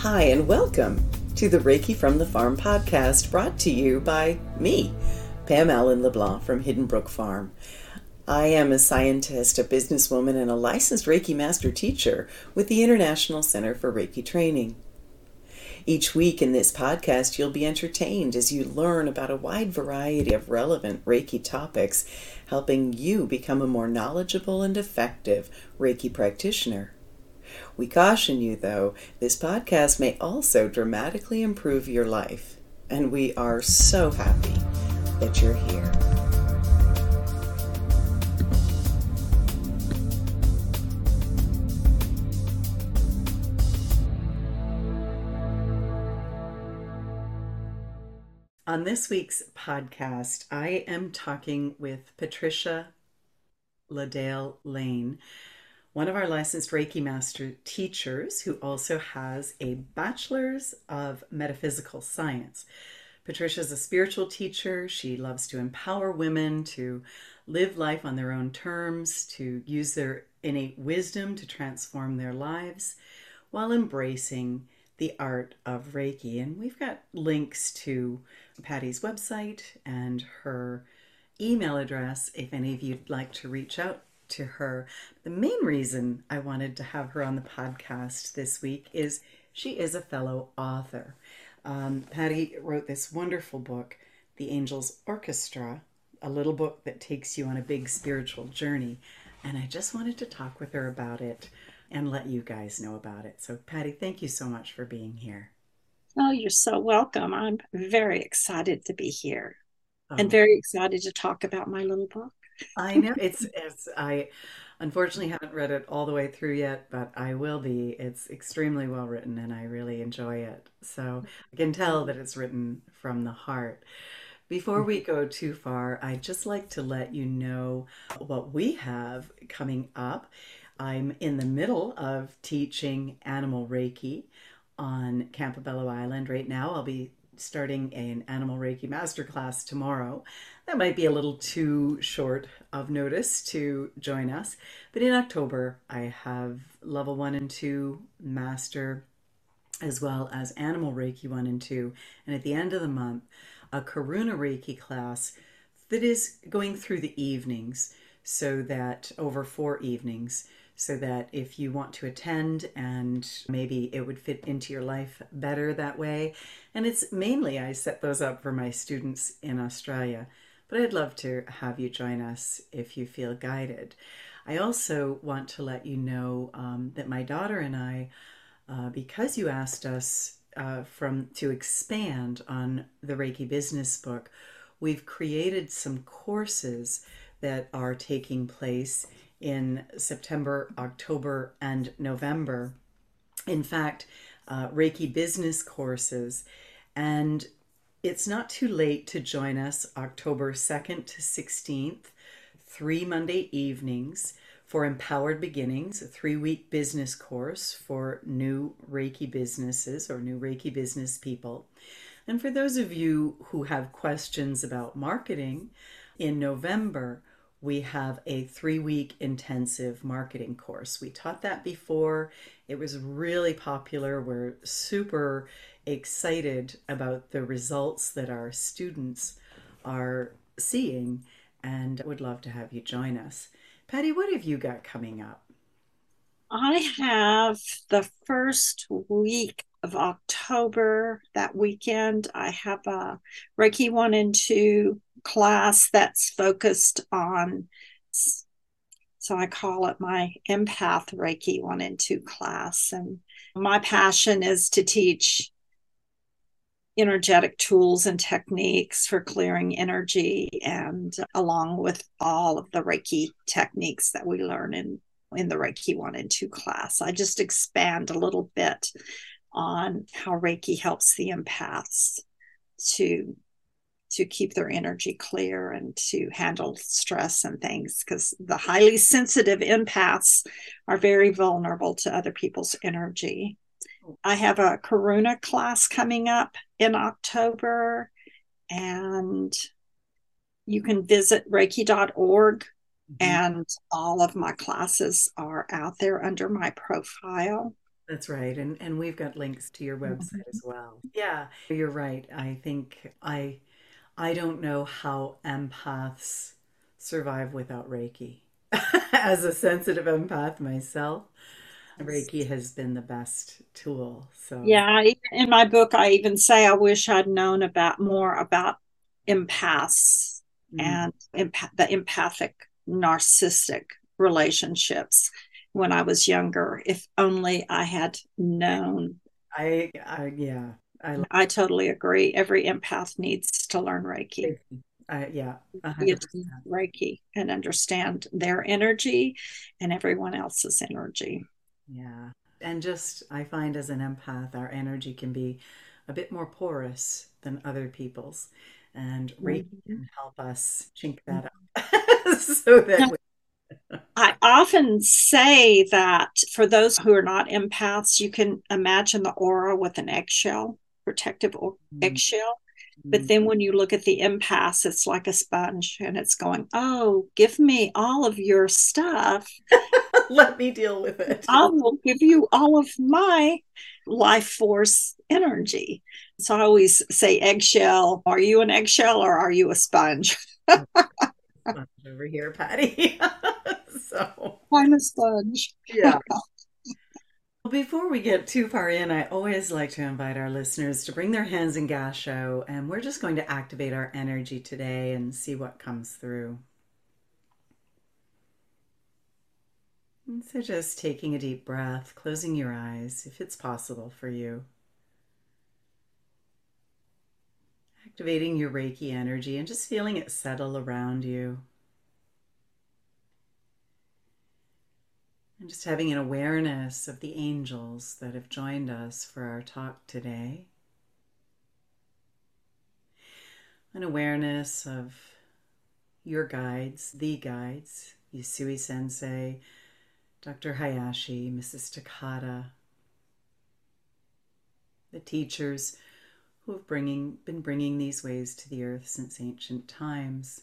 Hi, and welcome to the Reiki from the Farm podcast brought to you by me, Pam Allen LeBlanc from Hidden Brook Farm. I am a scientist, a businesswoman, and a licensed Reiki master teacher with the International Center for Reiki Training. Each week in this podcast, you'll be entertained as you learn about a wide variety of relevant Reiki topics, helping you become a more knowledgeable and effective Reiki practitioner. We caution you, though, this podcast may also dramatically improve your life, and we are so happy that you're here. On this week's podcast, I am talking with Patricia LaDale Lane, one of our licensed Reiki Master teachers who also has a Bachelor's of Metaphysical Science. Patricia is a spiritual teacher. She loves to empower women to live life on their own terms, to use their innate wisdom to transform their lives while embracing the art of Reiki. And we've got links to Patty's website and her email address if any of you'd like to reach out to her. The main reason I wanted to have her on the podcast this week is she is a fellow author. Um, Patty wrote this wonderful book, The Angels Orchestra, a little book that takes you on a big spiritual journey. And I just wanted to talk with her about it and let you guys know about it. So, Patty, thank you so much for being here. Oh, you're so welcome. I'm very excited to be here oh. and very excited to talk about my little book. I know it's it's I unfortunately haven't read it all the way through yet, but I will be. It's extremely well written and I really enjoy it. So I can tell that it's written from the heart. Before we go too far, I'd just like to let you know what we have coming up. I'm in the middle of teaching animal Reiki on Campobello Island right now. I'll be starting an animal Reiki masterclass tomorrow. That might be a little too short of notice to join us, but in October I have level one and two master as well as animal Reiki one and two, and at the end of the month, a Karuna Reiki class that is going through the evenings so that over four evenings so that if you want to attend and maybe it would fit into your life better that way. And it's mainly I set those up for my students in Australia, but I'd love to have you join us if you feel guided. I also want to let you know um, that my daughter and I, uh, because you asked us uh, from to expand on the Reiki Business book, we've created some courses that are taking place in September, October, and November. In fact, uh, Reiki business courses. And it's not too late to join us October 2nd to 16th, three Monday evenings for Empowered Beginnings, a three week business course for new Reiki businesses or new Reiki business people. And for those of you who have questions about marketing, in November, we have a three week intensive marketing course. We taught that before. It was really popular. We're super excited about the results that our students are seeing and would love to have you join us. Patty, what have you got coming up? I have the first week of October, that weekend, I have a Reiki 1 and 2 class that's focused on so I call it my empath Reiki 1 and 2 class. And my passion is to teach energetic tools and techniques for clearing energy, and along with all of the Reiki techniques that we learn in, in the Reiki 1 and 2 class. I just expand a little bit on how Reiki helps the empaths to to keep their energy clear and to handle stress and things because the highly sensitive empaths are very vulnerable to other people's energy. I have a Karuna class coming up in October, and you can visit reiki.org, mm-hmm. and all of my classes are out there under my profile. That's right. And and we've got links to your website as well. Yeah, you're right. I think I I don't know how empaths survive without Reiki. As a sensitive empath myself, Reiki has been the best tool. So, Yeah, in my book, I even say I wish I'd known about more about empaths mm, and empath- the empathic narcissistic relationships when I was younger. If only I had known. I, I yeah, I I totally agree. Every empath needs to learn Reiki, Reiki. I, yeah, a be hundred attuned percent. to Reiki, and understand their energy and everyone else's energy. Yeah. And just, I find as an empath, our energy can be a bit more porous than other people's. And Reiki Mhm. can help us chink that up so that we, I often say that for those who are not empaths, you can imagine the aura with an eggshell, protective Mm, eggshell. But then when you look at the empaths, it's like a sponge and it's going, Oh, give me all of your stuff. let me deal with it. I will give you all of my life force energy. So I always say, Eggshell, are you an eggshell or are you a sponge? Over here, Patty. so, I'm a sponge. yeah. Well, Before we get too far in, I always like to invite our listeners to bring their hands in gasho, and we're just going to activate our energy today and see what comes through. And so, just taking a deep breath, closing your eyes if it's possible for you, activating your Reiki energy and just feeling it settle around you. And just having an awareness of the angels that have joined us for our talk today. An awareness of your guides, the guides, Usui Sensei, Dr. Hayashi, Mrs. Takata, the teachers who have bringing, been bringing these ways to the earth since ancient times.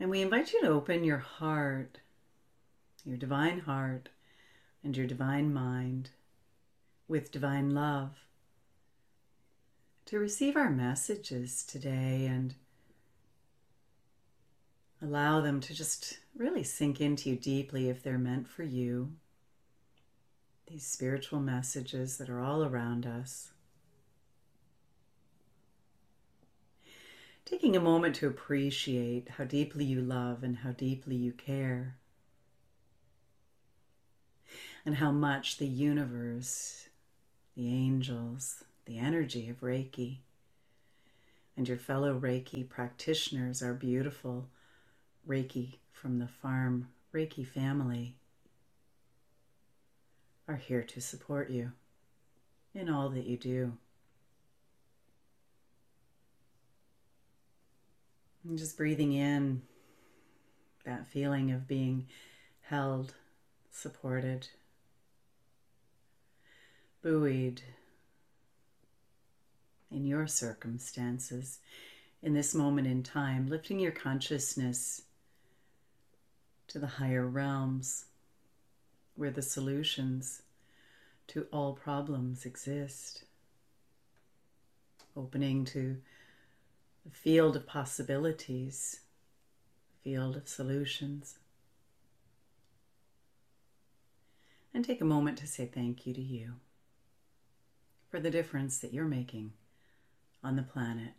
And we invite you to open your heart, your divine heart, and your divine mind with divine love to receive our messages today and allow them to just really sink into you deeply if they're meant for you. These spiritual messages that are all around us. Taking a moment to appreciate how deeply you love and how deeply you care, and how much the universe, the angels, the energy of Reiki, and your fellow Reiki practitioners, are beautiful Reiki from the farm Reiki family, are here to support you in all that you do. And just breathing in that feeling of being held, supported, buoyed in your circumstances in this moment in time, lifting your consciousness to the higher realms where the solutions to all problems exist, opening to the field of possibilities, field of solutions. And take a moment to say thank you to you for the difference that you're making on the planet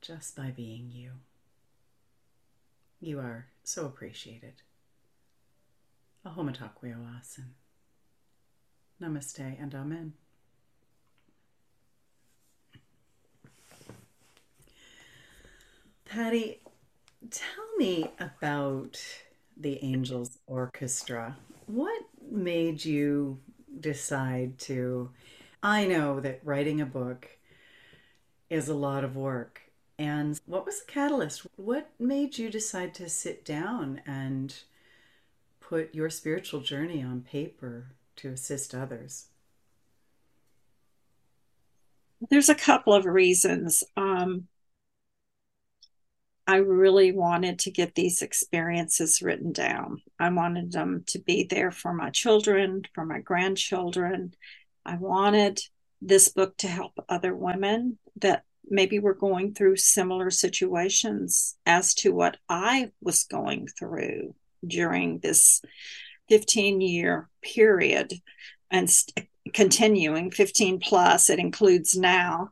just by being you. You are so appreciated. Aho Mitakuye Oyasin. Namaste and Amen. Patty, tell me about the Angels Orchestra. What made you decide to? I know that writing a book is a lot of work. And what was the catalyst? What made you decide to sit down and put your spiritual journey on paper to assist others? There's a couple of reasons. Um, I really wanted to get these experiences written down. I wanted them to be there for my children, for my grandchildren. I wanted this book to help other women that maybe were going through similar situations as to what I was going through during this 15 year period and st- continuing 15 plus, it includes now,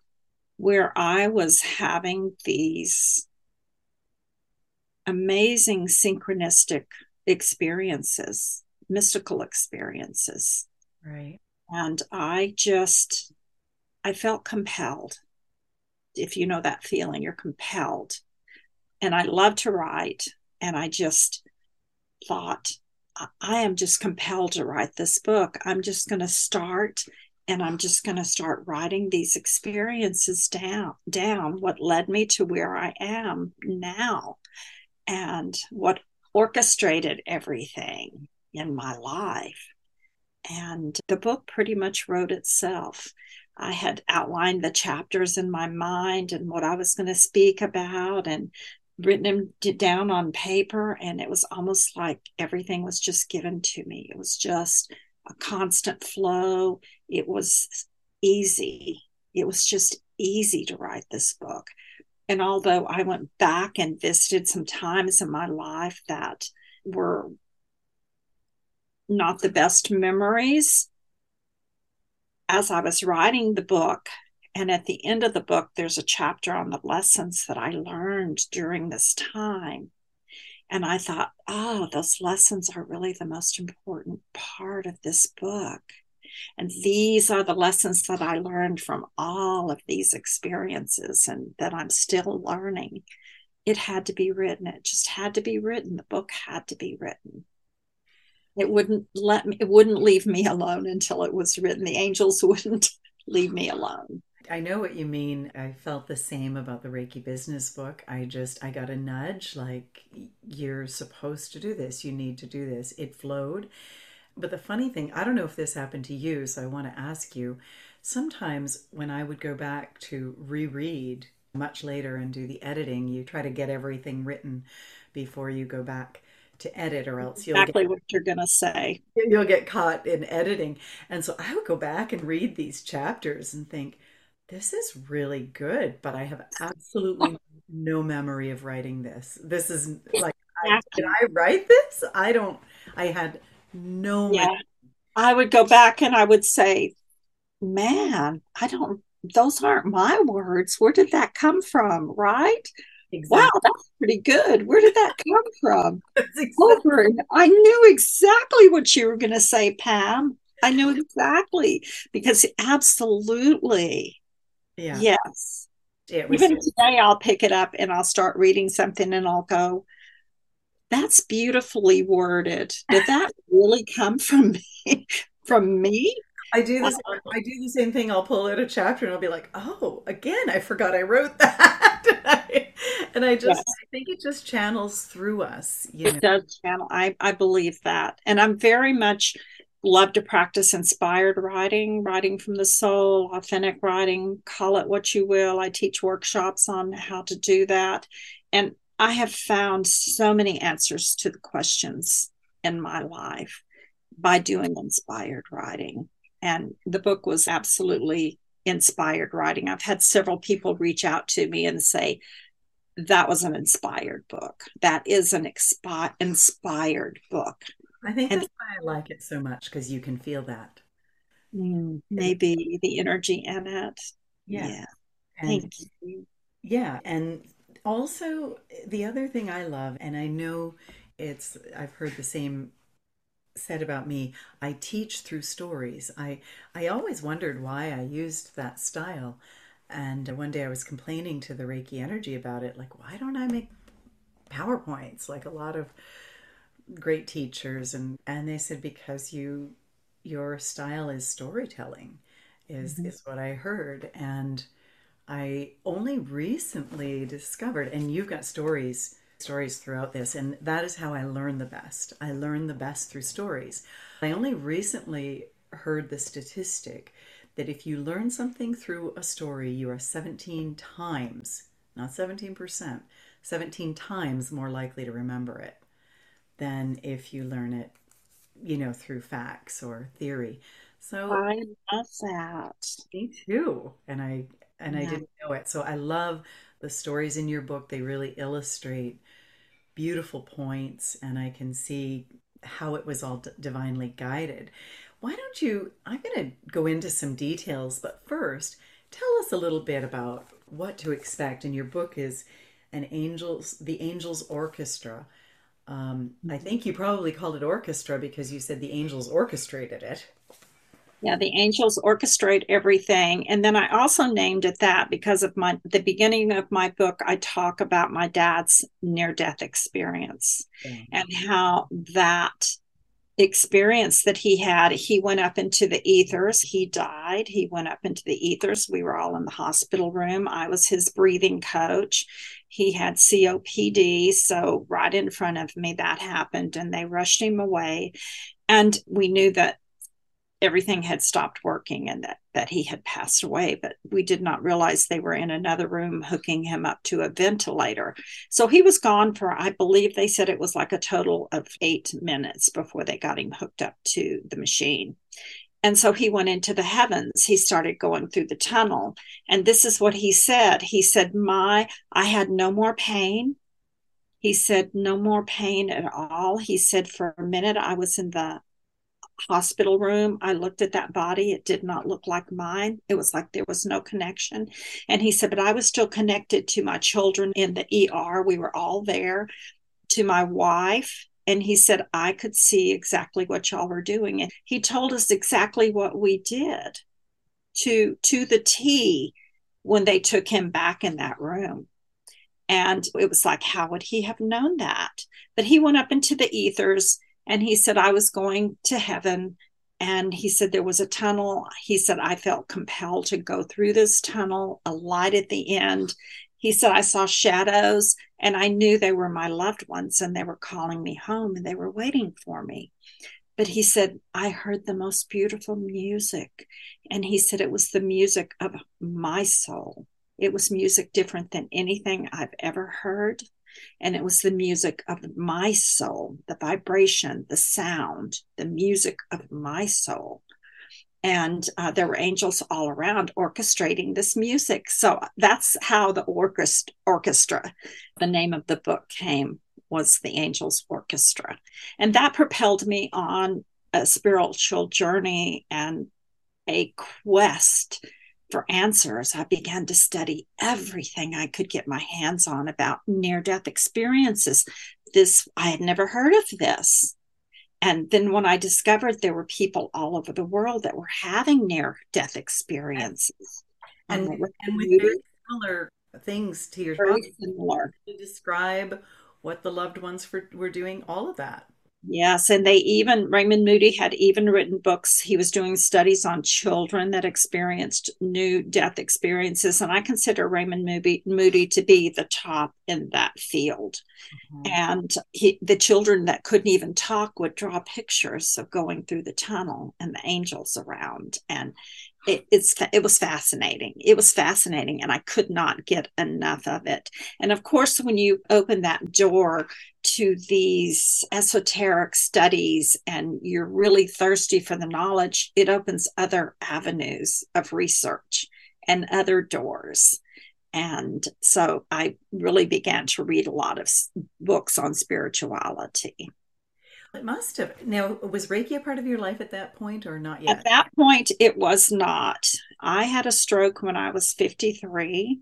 where I was having these amazing synchronistic experiences, mystical experiences. Right. And I just, I felt compelled. If you know that feeling, you're compelled. And I love to write. And I just thought, I am just compelled to write this book. I'm just going to start and I'm just going to start writing these experiences down, down what led me to where I am now and what orchestrated everything in my life. And the book pretty much wrote itself. I had outlined the chapters in my mind and what I was going to speak about and written them down on paper. And it was almost like everything was just given to me. It was just a constant flow. It was easy. It was just easy to write this book. And although I went back and visited some times in my life that were not the best memories, as I was writing the book, and at the end of the book, there's a chapter on the lessons that I learned during this time. And I thought, oh, those lessons are really the most important part of this book. And these are the lessons that I learned from all of these experiences and that I'm still learning. It had to be written. It just had to be written. The book had to be written. It wouldn't let me, it wouldn't leave me alone until it was written. The angels wouldn't leave me alone. I know what you mean. I felt the same about the Reiki business book. I just, I got a nudge like, you're supposed to do this. You need to do this. It flowed. But the funny thing, I don't know if this happened to you, so I want to ask you. Sometimes when I would go back to reread much later and do the editing, you try to get everything written before you go back to edit or else you'll exactly get, what you're to say you'll get caught in editing and so i would go back and read these chapters and think this is really good but i have absolutely no memory of writing this this is like I, did i write this i don't i had no. Yeah. I would go back and I would say, man, I don't, those aren't my words. Where did that come from? Right? Exactly. Wow, that's pretty good. Where did that come from? exactly. Over. I knew exactly what you were going to say, Pam. I knew exactly because absolutely. Yeah. Yes. Even today, I'll pick it up and I'll start reading something and I'll go, that's beautifully worded. Did that really come from me? From me? I do this. I do the same thing. I'll pull out a chapter and I'll be like, "Oh, again, I forgot I wrote that." and, I, and I, just, yes. I think it just channels through us. it know? does channel. I I believe that, and I'm very much love to practice inspired writing, writing from the soul, authentic writing. Call it what you will. I teach workshops on how to do that, and I have found so many answers to the questions in my life by doing inspired writing. And the book was absolutely inspired writing. I've had several people reach out to me and say, that was an inspired book. That is an expi- inspired book. I think and, that's why I like it so much because you can feel that. Mm, maybe the energy in it. Yeah. yeah. Thank you. Yeah. And also, the other thing I love, and I know it's, I've heard the same said about me i teach through stories i i always wondered why i used that style and one day i was complaining to the reiki energy about it like why don't i make powerpoints like a lot of great teachers and and they said because you your style is storytelling is mm-hmm. is what i heard and I only recently discovered, and you've got stories stories throughout this and that is how I learn the best. I learn the best through stories. I only recently heard the statistic that if you learn something through a story, you are 17 times, not 17%, 17 times more likely to remember it than if you learn it, you know, through facts or theory. So I love that. Me too. And I and I didn't know it. So I love the stories in your book. They really illustrate beautiful points and I can see how it was all d- divinely guided. Why don't you I'm going to go into some details, but first, tell us a little bit about what to expect. And your book is an angels the angels orchestra. Um, I think you probably called it orchestra because you said the angels orchestrated it. Yeah, the angels orchestrate everything. And then I also named it that because of my the beginning of my book, I talk about my dad's near-death experience Yeah. and how that experience that he had, he went up into the ethers. He died. He went up into the ethers. We were all in the hospital room. I was his breathing coach. He had COPD. So, right in front of me, that happened, and they rushed him away. And we knew that everything had stopped working and that, that he had passed away, but we did not realize they were in another room hooking him up to a ventilator. So he was gone for, I believe they said it was like a total of eight minutes before they got him hooked up to the machine. And so he went into the heavens. He started going through the tunnel. And this is what he said. He said, My, I had no more pain. He said, No more pain at all. He said, For a minute, I was in the hospital room. I looked at that body. It did not look like mine. It was like there was no connection. And he said, But I was still connected to my children in the ER. We were all there, to my wife. And he said, I could see exactly what y'all were doing. And he told us exactly what we did to to the T when they took him back in that room. And it was like, how would he have known that? But he went up into the ethers and he said, I was going to heaven. And he said, there was a tunnel. He said, I felt compelled to go through this tunnel, a light at the end. He said, I saw shadows and I knew they were my loved ones and they were calling me home and they were waiting for me. But he said, I heard the most beautiful music. And he said, it was the music of my soul. It was music different than anything I've ever heard. And it was the music of my soul, the vibration, the sound, the music of my soul. And uh, there were angels all around orchestrating this music. So that's how the orchestra, orchestra, the name of the book came, was the Angels Orchestra. And that propelled me on a spiritual journey and a quest for answers, I began to study everything I could get my hands on about near death experiences. This, I had never heard of this. And then when I discovered there were people all over the world that were having near death experiences, And um, and with very similar things to your very similar. to describe what the loved ones for, were doing, all of that. Yes, and they even Raymond Moody had even written books. He was doing studies on children that experienced near death experiences, and I consider Raymond Moody, Moody to be the top in that field. Mhm. And he, the children that couldn't even talk would draw pictures of going through the tunnel and the angels around, and it, it's it was fascinating. It was fascinating, and I could not get enough of it. And of course, when you open that door to these esoteric studies and you're really thirsty for the knowledge, it opens other avenues of research and other doors. And so I really began to read a lot of books on spirituality. It must have. Now, was Reiki a part of your life at that point or not yet? At that point, it was not. I had a stroke when I was 53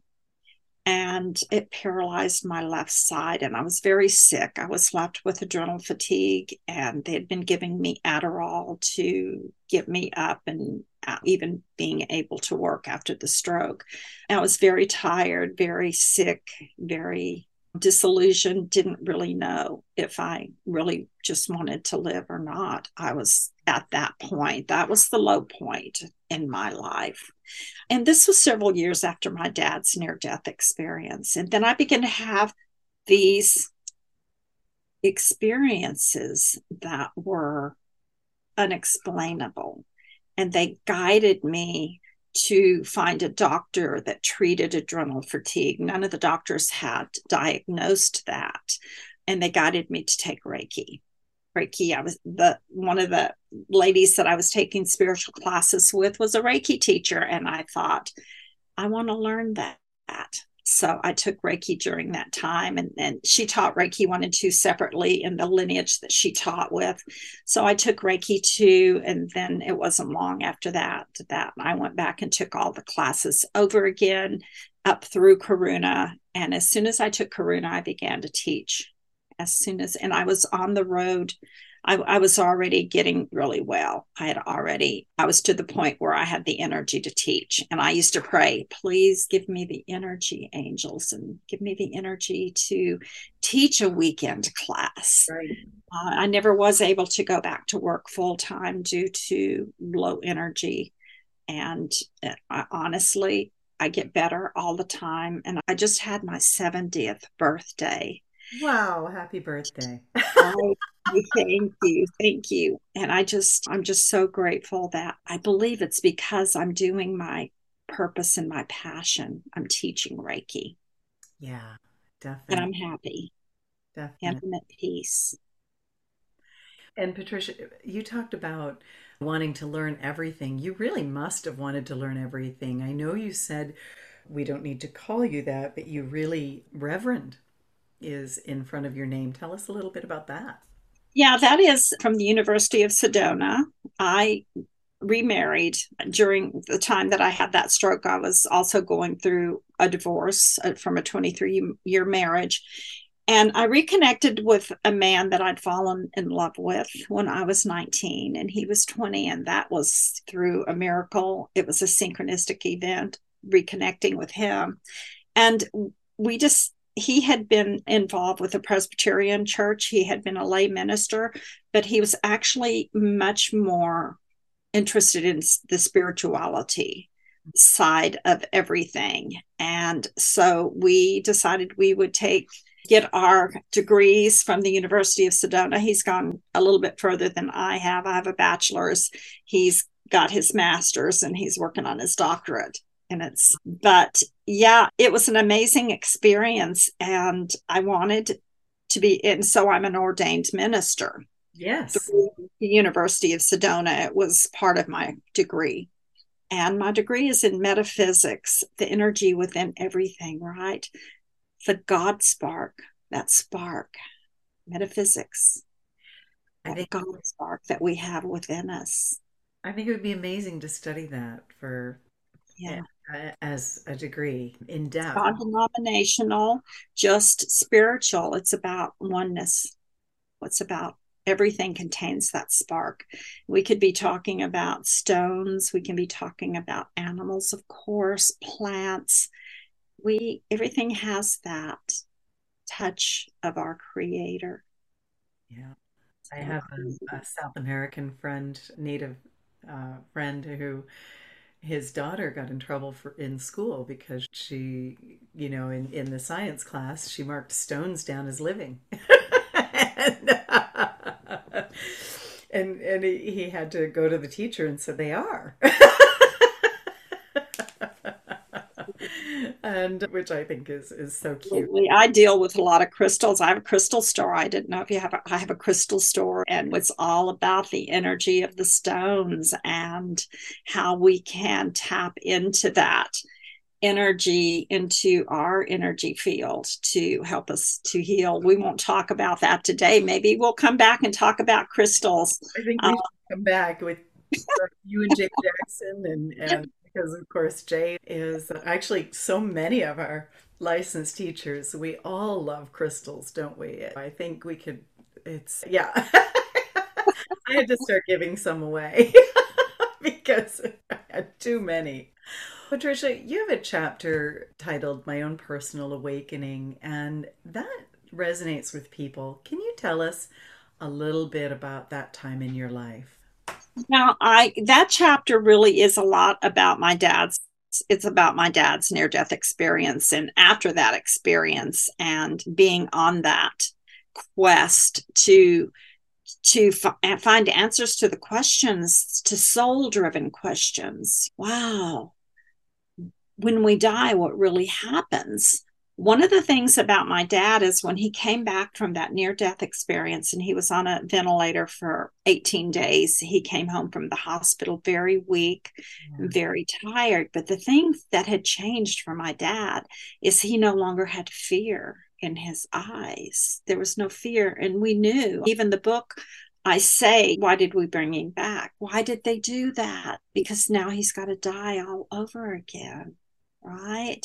and it paralyzed my left side and i was very sick i was left with adrenal fatigue and they had been giving me adderall to get me up and even being able to work after the stroke i was very tired very sick very disillusioned didn't really know if i really just wanted to live or not i was at that point that was the low point in my life and this was several years after my dad's near death experience. And then I began to have these experiences that were unexplainable. And they guided me to find a doctor that treated adrenal fatigue. None of the doctors had diagnosed that, and they guided me to take Reiki. Reiki, I was the one of the ladies that I was taking spiritual classes with was a Reiki teacher, and I thought, I want to learn that. So I took Reiki during that time, and, and she taught Reiki one and two separately in the lineage that she taught with. So I took Reiki two, and then it wasn't long after that that I went back and took all the classes over again up through Karuna. And as soon as I took Karuna, I began to teach. As soon as, and I was on the road I, I, was already getting really well. I had already, I was to the point where I had the energy to teach. And I used to pray, please give me the energy, angels, and give me the energy to teach a weekend class. Right. Uh, I never was able to go back to work full time due to low energy. And uh, I, honestly, I get better all the time. And I just had my 70th birthday. Wow, happy birthday. thank you. Thank you. And I just, I'm just so grateful that I believe it's because I'm doing my purpose and my passion. I'm teaching Reiki. Yeah, definitely. And I'm happy. Definitely. And I'm at peace. And Patricia, you talked about wanting to learn everything. You really must have wanted to learn everything. I know you said we don't need to call you that, but you really, Reverend is in front of your name. Tell us a little bit about that. Yeah, that is from the University of Sedona. I remarried during the time that I had that stroke. I was also going through a divorce uh, from a 23 year marriage. And I reconnected with a man that I'd fallen in love with when I was 19, and he was 20. And that was through a miracle. It was a synchronistic event, reconnecting with him. And we just he had been involved with the Presbyterian Church. He had been a lay minister, but he was actually much more interested in the spirituality side of everything. And so we decided we would take get our degrees from the University of Sedona. He's gone a little bit further than I have. I have a bachelor's. He's got his master's and he's working on his doctorate and it's but yeah it was an amazing experience and i wanted to be and so i'm an ordained minister. Yes. The university of sedona it was part of my degree. And my degree is in metaphysics the energy within everything right? The god spark that spark metaphysics I think God spark that we have within us. I think it would be amazing to study that for yeah as a degree in depth. Non denominational, just spiritual. It's about oneness. What's about everything contains that spark. We could be talking about stones, we can be talking about animals, of course, plants. We everything has that touch of our creator. Yeah. I have a, a South American friend, native uh, friend who his daughter got in trouble for in school because she, you know, in, in the science class, she marked stones down as living. and, uh, and, and he, he had to go to the teacher and said they are. and which I think is is so cute. I deal with a lot of crystals. I have a crystal store. I didn't know if you have. A, I have a crystal store, and it's all about the energy of the stones and how we can tap into that energy into our energy field to help us to heal. We won't talk about that today. Maybe we'll come back and talk about crystals. I think we um, come back with you and Jake Jackson and, and because of course Jay is uh, actually so many of our licensed teachers we all love crystals don't we? I think we could it's yeah. I had to start giving some away because i had too many. Patricia you have a chapter titled my own personal awakening and that resonates with people. Can you tell us a little bit about that time in your life now, I that chapter really is a lot about my dad's it's about my dad's near death experience and after that experience and being on that quest to to find answers to the questions to soul driven questions wow when we die, what really happens. One of the things about my dad is when he came back from that near death experience and he was on a ventilator for 18 days, he came home from the hospital very weak, yeah. very tired. But the thing that had changed for my dad is he no longer had fear in his eyes. There was no fear. And we knew, even the book I say, why did we bring him back? Why did they do that? Because now he's got to die all over again, right?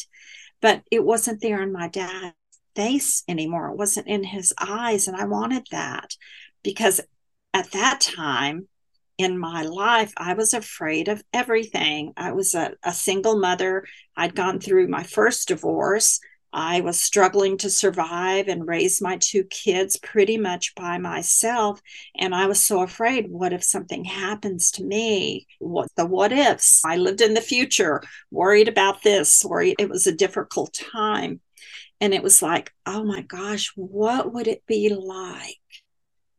But it wasn't there in my dad's face anymore. It wasn't in his eyes. And I wanted that because at that time in my life, I was afraid of everything. I was a, a single mother. I'd gone through my first divorce. I was struggling to survive and raise my two kids pretty much by myself. And I was so afraid what if something happens to me? What the what ifs? I lived in the future, worried about this, worried it was a difficult time. And it was like, oh my gosh, what would it be like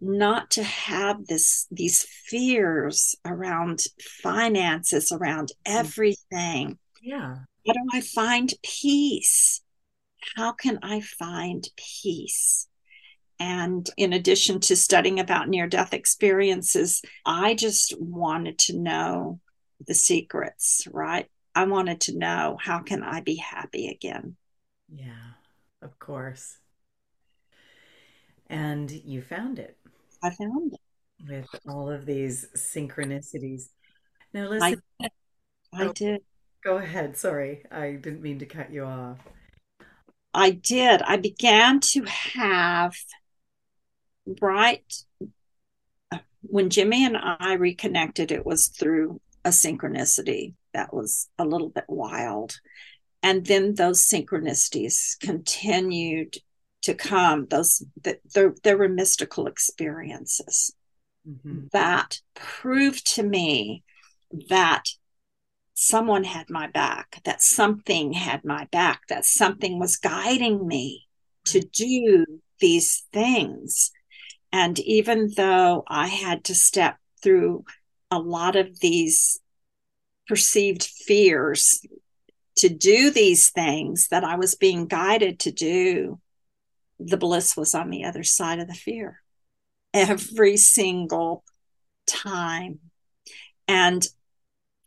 not to have this these fears around finances, around mm. everything? Yeah. How do I find peace? How can I find peace? And in addition to studying about near death experiences, I just wanted to know the secrets, right? I wanted to know how can I be happy again? Yeah, of course. And you found it. I found it. With all of these synchronicities. Now, listen. I, I did. Go ahead. Sorry, I didn't mean to cut you off. I did. I began to have right when Jimmy and I reconnected, it was through a synchronicity that was a little bit wild. And then those synchronicities continued to come. Those that there, there were mystical experiences mm-hmm. that proved to me that someone had my back, that something had my back, that something was guiding me to do these things. And even though I had to step through a lot of these perceived fears to do these things that I was being guided to do, the bliss was on the other side of the fear every single time. And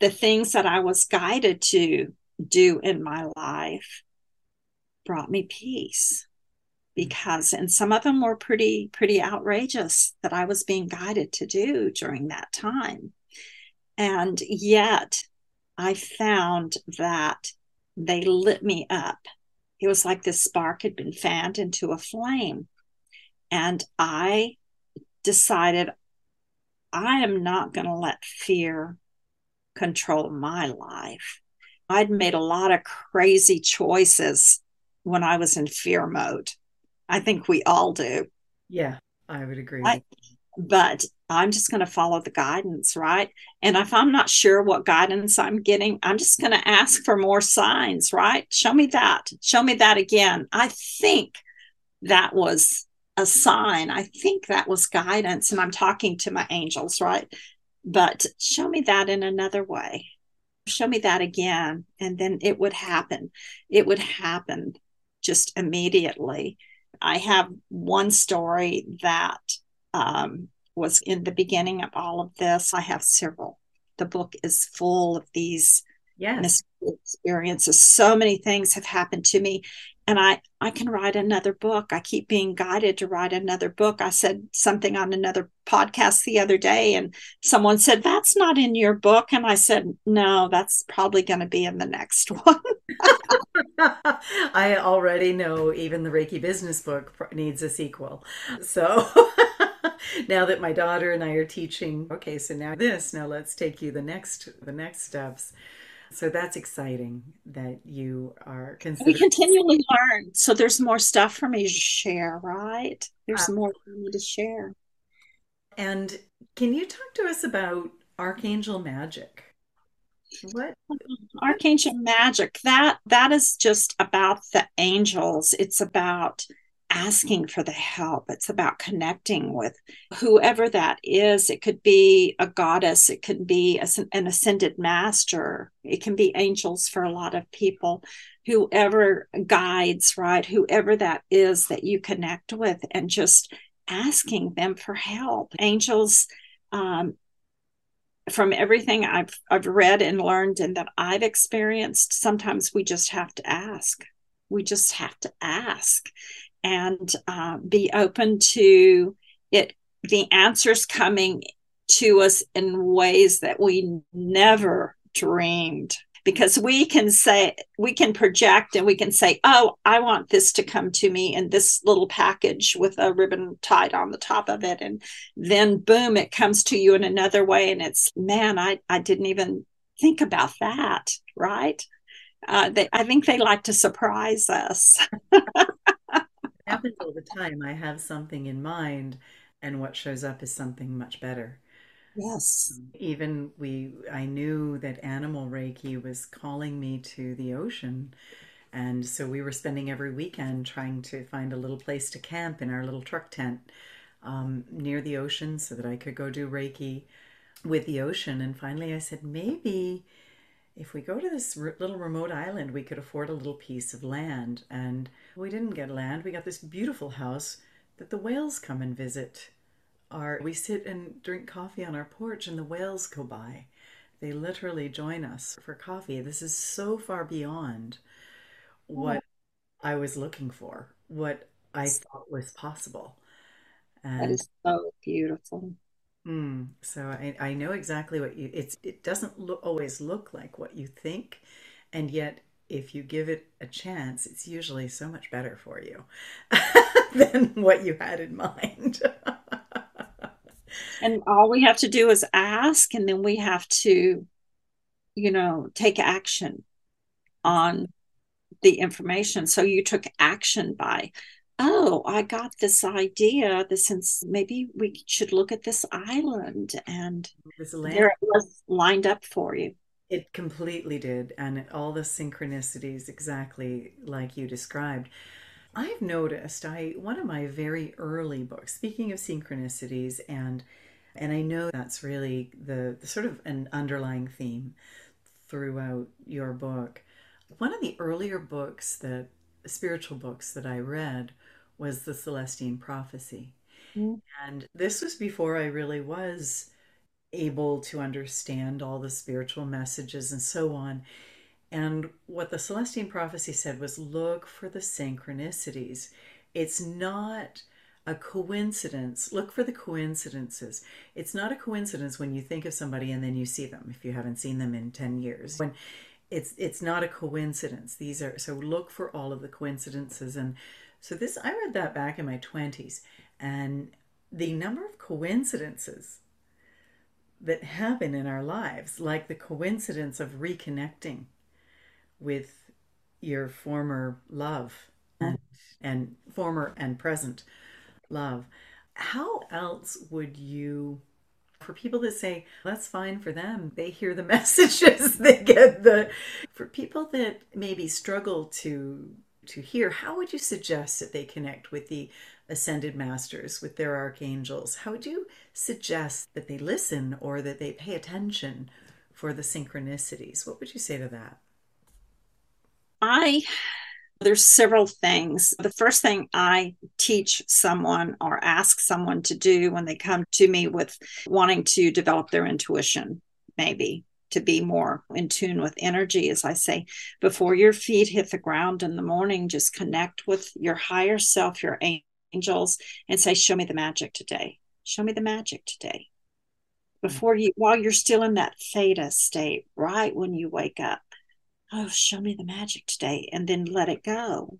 the things that I was guided to do in my life brought me peace mm. because and some of them were pretty pretty outrageous that I was being guided to do during that time. And yet I found that they lit me up. It was like this spark had been fanned into a flame. And I decided I am not going to let fear control my life. I'd made a lot of crazy choices when I was in fear mode. I think we all do. Yeah, I would agree. I, but I'm just going to follow the guidance, right? And if I'm not sure what guidance I'm getting, I'm just going to ask for more signs, right? Show me that. Show me that again. I think that was a sign. I think that was guidance. And I'm talking to my angels, right? But show me that in another way. Show me that again and then it would happen. It would happen just immediately. I have one story that um, was in the beginning of all of this. I have several. The book is full of these yes. experiences. So many things have happened to me and I I can write another book. I keep being guided to write another book. I said something on another podcast the other day and someone said that's not in your book and I said no, that's probably going to be in the next one. I already know even the Reiki business book needs a sequel. So now that my daughter and I are teaching, okay, so now this, now let's take you the next the next steps. So that's exciting that you are considering. We continually learn. So there's more stuff for me to share, right? There's uh, more for me to share. And can you talk to us about Archangel Magic? What Archangel Magic? That that is just about the angels. It's about asking for the help. It's about connecting with whoever that is. It could be a goddess, it could be an ascended master, it can be angels for a lot of people. Whoever guides, right? Whoever that is that you connect with, and just asking them for help. Angels, um, from everything I've I've read and learned and that I've experienced, sometimes we just have to ask. We just have to ask and uh, be open to it the answers coming to us in ways that we never dreamed. Because we can say we can project and we can say oh i want this to come to me in this little package with a ribbon tied on the top of it. And then boom it comes to you in another way and it's man i i didn't even think about that right? Uh, they, i think they like to surprise us happens all the time. I have something in mind, and what shows up is something much better. Yes. Even we, I knew that animal Reiki was calling me to the ocean. And so we were spending every weekend trying to find a little place to camp in our little truck tent um, near the ocean so that I could go do Reiki with the ocean. And finally I said, maybe if we go to this little remote island, we could afford a little piece of land. And we didn't get land. We got this beautiful house that the whales come and visit. Our, we sit and drink coffee on our porch, and the whales go by. They literally join us for coffee. This is so far beyond what I was looking for, what I thought was possible. And that is so beautiful. Mm, so I, I know exactly what you it's it doesn't look, always look like what you think and yet if you give it a chance it's usually so much better for you than what you had in mind. And all we have to do is ask and then we have to you know take action on the information. So you took action by oh, I got this idea. This since maybe we should look at this island, and this there it was lined up for you. It completely did, and all the synchronicities exactly like you described. I've noticed. I one of my very early books. Speaking of synchronicities, and and I know that's really the, the sort of an underlying theme throughout your book. One of the earlier books that spiritual books that I read was the Celestine Prophecy. Mm-hmm. And this was before I really was able to understand all the spiritual messages and so on. And what the Celestine Prophecy said was look for the synchronicities. It's not a coincidence. Look for the coincidences. It's not a coincidence when you think of somebody and then you see them if you haven't seen them in 10 years. When it's it's not a coincidence. These are so look for all of the coincidences and so this I read that back in my 20s and the number of coincidences that happen in our lives, like the coincidence of reconnecting with your former love and, and former and present love. How else would you for people that say that's fine for them they hear the messages they get the for people that maybe struggle to to hear, how would you suggest that they connect with the ascended masters, with their archangels? How would you suggest that they listen or that they pay attention for the synchronicities? What would you say to that? I there's several things. The first thing I teach someone or ask someone to do when they come to me with wanting to develop their intuition, maybe to be more in tune with energy as i say. Before your feet hit the ground in the morning just connect with your higher self your angels and say show me the magic today. Show me the magic today. Before you while you're still in that theta state right when you wake up oh show me the magic today and then let it go.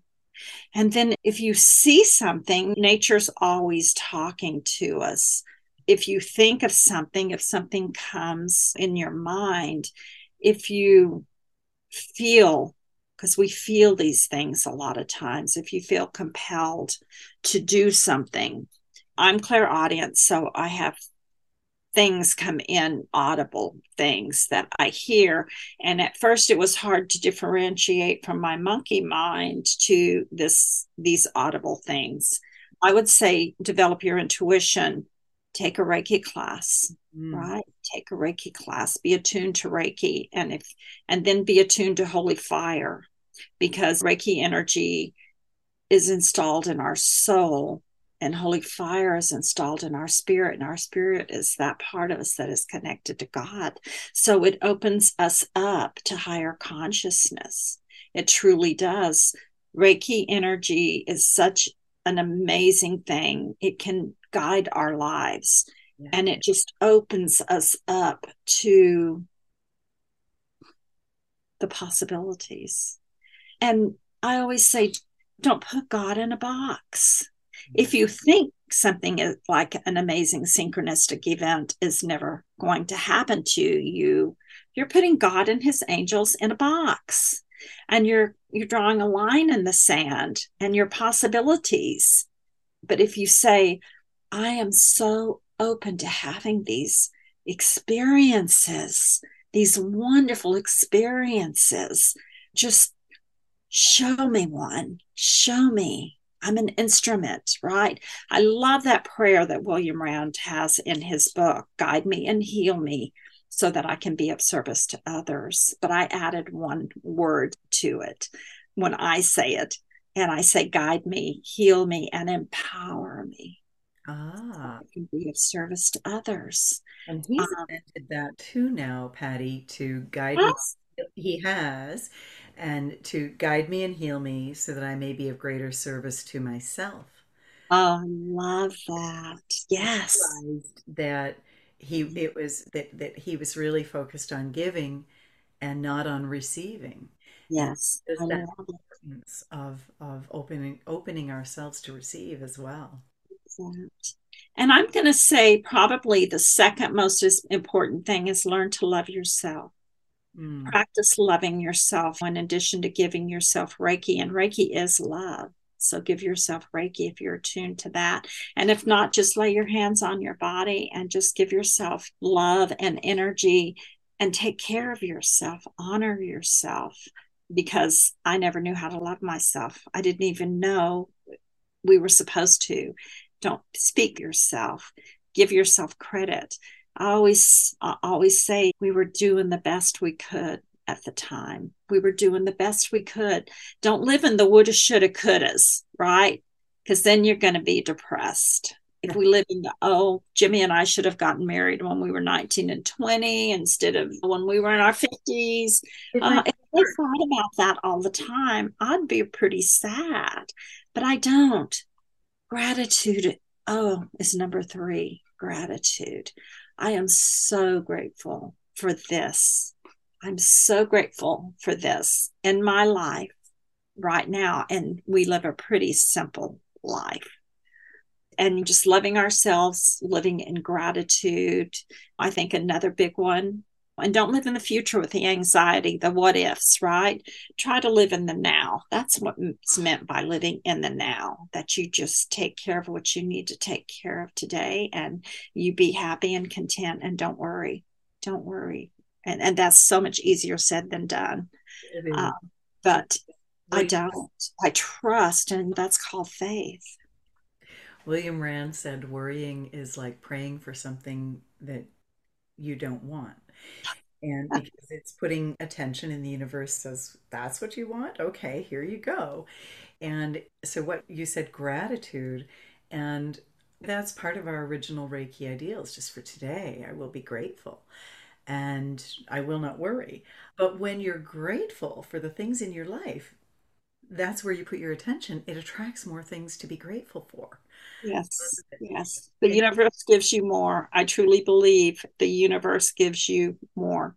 And then if you see something nature's always talking to us if you think of something, if something comes in your mind, if you feel, because we feel these things a lot of times, if you feel compelled to do something, I'm clairaudient, so I have things come in, audible things that I hear. And at first it was hard to differentiate from my monkey mind to this these audible things. I would say develop your intuition, take a Reiki class, mm. right? Take a Reiki class, be attuned to Reiki and if and then be attuned to holy fire because Reiki energy is installed in our soul and holy fire is installed in our spirit and our spirit is that part of us that is connected to god. So it opens us up to higher consciousness. It truly does. Reiki energy is such an amazing thing. It can guide our lives. Yeah. and it just opens us up to the possibilities. And i always say don't put god in a box. If you think something is like an amazing synchronistic event is never going to happen to you, you're putting God and his angels in a box. And you're you're drawing a line in the sand and your possibilities. But if you say, I am so open to having these experiences, these wonderful experiences, just show me one, show me I'm an instrument, right? I love that prayer that William Rand has in his book, Guide Me and Heal Me, so that I can be of service to others. But I added one word to it when I say it. And I say, Guide me, heal me, and empower me. Ah. Can be of service to others. And he's um, invented that too now, Patty, to guide yes. me. He has and to guide me and heal me so that I may be of greater service to myself. Oh, love that. Yes. That he it was that that he was really focused on giving and not on receiving. Yes. There's that importance of of opening opening ourselves to receive as well. And I'm going to say probably the second most important thing is learn to love yourself. Mm. Practice loving yourself in addition to giving yourself Reiki. And Reiki is love. So give yourself Reiki if you're attuned to that. And if not, just lay your hands on your body and just give yourself love and energy and take care of yourself, honor yourself. Because I never knew how to love myself. I didn't even know we were supposed to. Don't speak yourself, give yourself credit. I always I always say we were doing the best we could at the time. We were doing the best we could. Don't live in the woulda, shoulda, couldas, right? Because then you're going to be depressed. If we live in the, oh, Jimmy and I should have gotten married when we were 19 and 20 instead of when we were in our 50s. Uh, if I thought about that all the time, I'd be pretty sad, but I don't. Gratitude, oh, is number three gratitude. I am so grateful for this. I'm so grateful for this in my life right now. And we live a pretty simple life. And just loving ourselves, living in gratitude. I think another big one and don't live in the future with the anxiety, the what ifs, right? Try to live in the now. That's what's meant by living in the now, that you just take care of what you need to take care of today and you be happy and content and don't worry. Don't worry. And, and that's so much easier said than done. Um, but I don't. I trust, and that's called faith. William Rand said worrying is like praying for something that you don't want and because it's putting attention in the universe says that's what you want? Okay here you go. And so what you said gratitude and that's part of our original reiki ideals just for today i will be grateful and i will not worry. But when you're grateful for the things in your life that's where you put your attention it attracts more things to be grateful for Yes, yes. The universe gives you more. I truly believe the universe gives you more.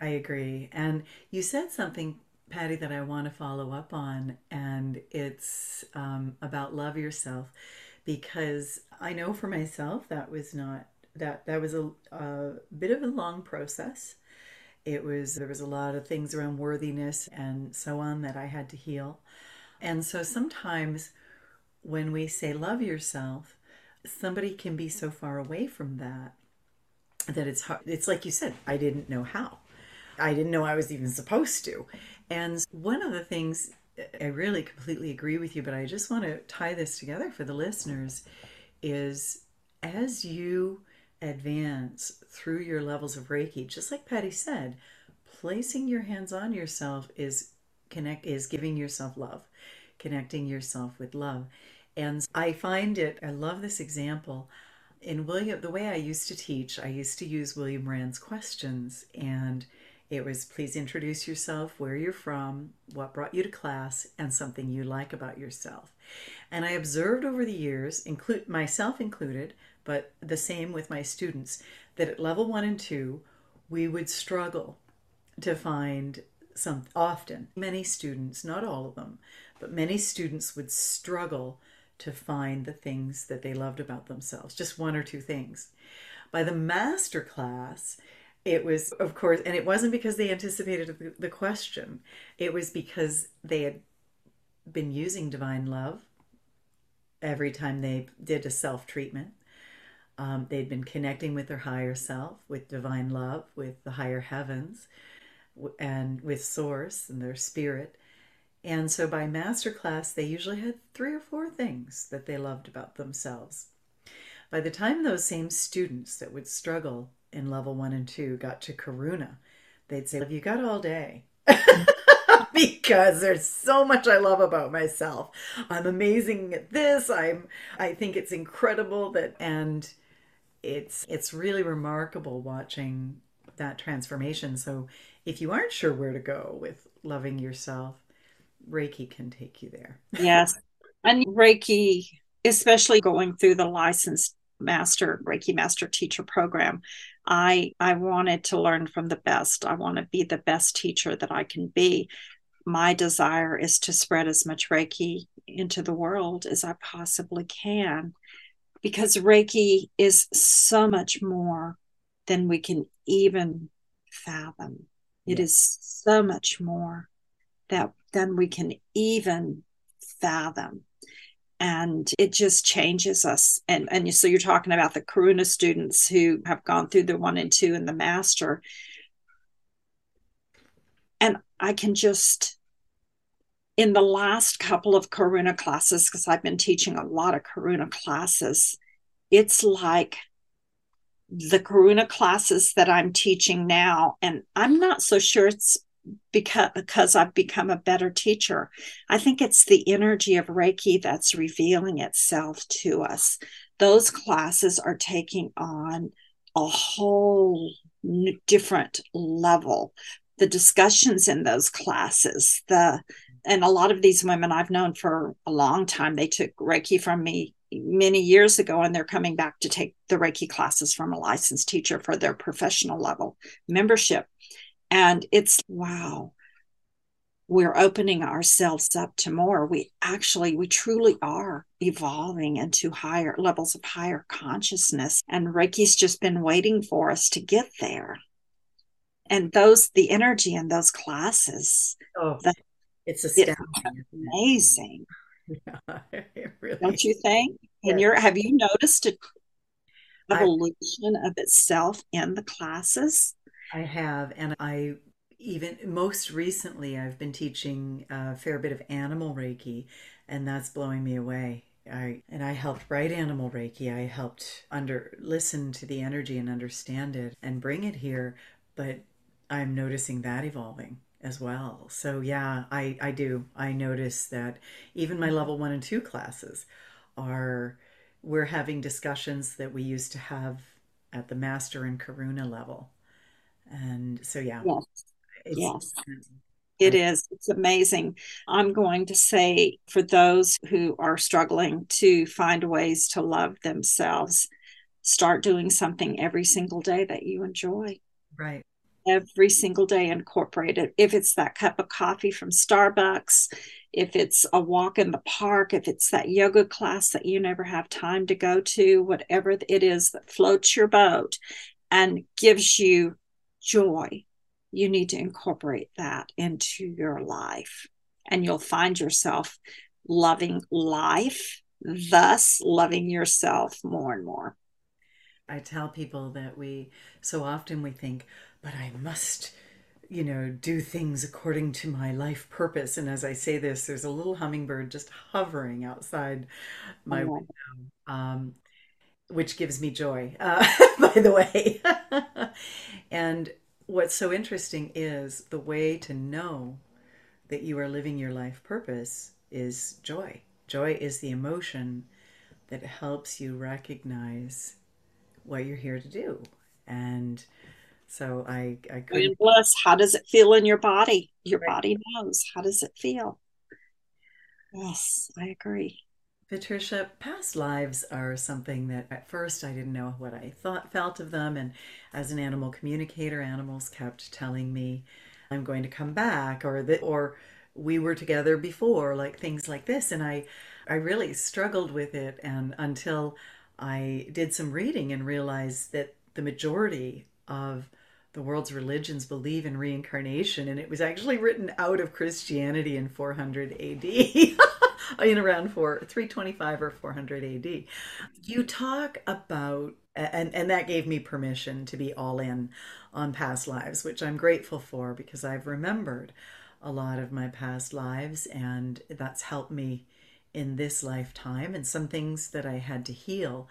I agree. And you said something, Patty, that I want to follow up on, and it's um, about love yourself, because I know for myself that was not that that was a, a bit of a long process. It was there was a lot of things around worthiness and so on that I had to heal, and so sometimes when we say love yourself, somebody can be so far away from that that it's hard. It's like you said, I didn't know how. I didn't know I was even supposed to. And one of the things I really completely agree with you, but I just want to tie this together for the listeners is as you advance through your levels of Reiki, just like Patty said, placing your hands on yourself is connect is giving yourself love, connecting yourself with love. And I find it, I love this example. In William, the way I used to teach, I used to use William Rand's questions and it was please introduce yourself, where you're from, what brought you to class, and something you like about yourself. And I observed over the years, include myself included, but the same with my students, that at level one and two, we would struggle to find some often many students, not all of them, but many students would struggle to find the things that they loved about themselves, just one or two things. By the master class, it was, of course, and it wasn't because they anticipated the question, it was because they had been using divine love every time they did a self treatment. Um, they'd been connecting with their higher self, with divine love, with the higher heavens, and with source and their spirit. And so by masterclass, they usually had three or four things that they loved about themselves. By the time those same students that would struggle in level one and two got to Karuna, they'd say, Have you got all day? because there's so much I love about myself. I'm amazing at this. I'm I think it's incredible that and it's it's really remarkable watching that transformation. So if you aren't sure where to go with loving yourself, Reiki can take you there. yes. And Reiki, especially going through the licensed master Reiki master teacher program, I I wanted to learn from the best. I want to be the best teacher that I can be. My desire is to spread as much Reiki into the world as I possibly can because Reiki is so much more than we can even fathom. It is so much more that than we can even fathom. And it just changes us. And and so you're talking about the karuna students who have gone through the one and two and the master. And i can just in the last couple of karuna classes because i've been teaching a lot of karuna classes it's like the karuna classes that i'm teaching now and i'm not so sure it's because because I've become a better teacher. I think it's the energy of Reiki that's revealing itself to us. Those classes are taking on a whole different level. The discussions in those classes, the and a lot of these women I've known for a long time, they took Reiki from me many years ago and they're coming back to take the Reiki classes from a licensed teacher for their professional level membership. And it's wow, we're opening ourselves up to more. We actually, we truly are evolving into higher levels of higher consciousness. And Reiki's just been waiting for us to get there. And those, the energy in those classes, oh, the, it's astounding. It's amazing. Yeah, really Don't you think? And you're, have you noticed a evolution I, of itself in the classes? I have, and I even most recently I've been teaching a fair bit of animal Reiki, and that's blowing me away. I and I helped write animal Reiki. I helped under listen to the energy and understand it and bring it here, but I'm noticing that evolving as well. So yeah, I I do. I notice that even my level 1 and 2 classes are we're having discussions that we used to have at the master and karuna level and so, yeah. Yes. yes. It is. It's amazing. I'm going to say for those who are struggling to find ways to love themselves, start doing something every single day that you enjoy. Right. Every single day, incorporate it. If it's that cup of coffee from Starbucks, if it's a walk in the park, if it's that yoga class that you never have time to go to, whatever it is that floats your boat and gives you joy, you need to incorporate that into your life. And you'll find yourself loving life, thus loving yourself more and more. I tell people that we so often we think, but I must, you know, do things according to my life purpose. And as I say this, there's a little hummingbird just hovering outside my Oh, window, um, which gives me joy, uh, by the way. and what's so interesting is the way to know that you are living your life purpose is joy. Joy is the emotion that helps you recognize what you're here to do. And so I I couldn't bliss, how does it feel in your body? Your right. body knows. How does it feel? Yes, I agree. Patricia, past lives are something that at first I didn't know what I thought felt of them and as an animal communicator animals kept telling me I'm going to come back or that or we were together before like things like this and I I really struggled with it and until I did some reading and realized that the majority of the world's religions believe in reincarnation, and it was actually written out of Christianity in 400 AD, in around 4 325 or 400 AD. You talk about and and that gave me permission to be all in on past lives, which I'm grateful for because I've remembered a lot of my past lives, and that's helped me in this lifetime and some things that I had to heal.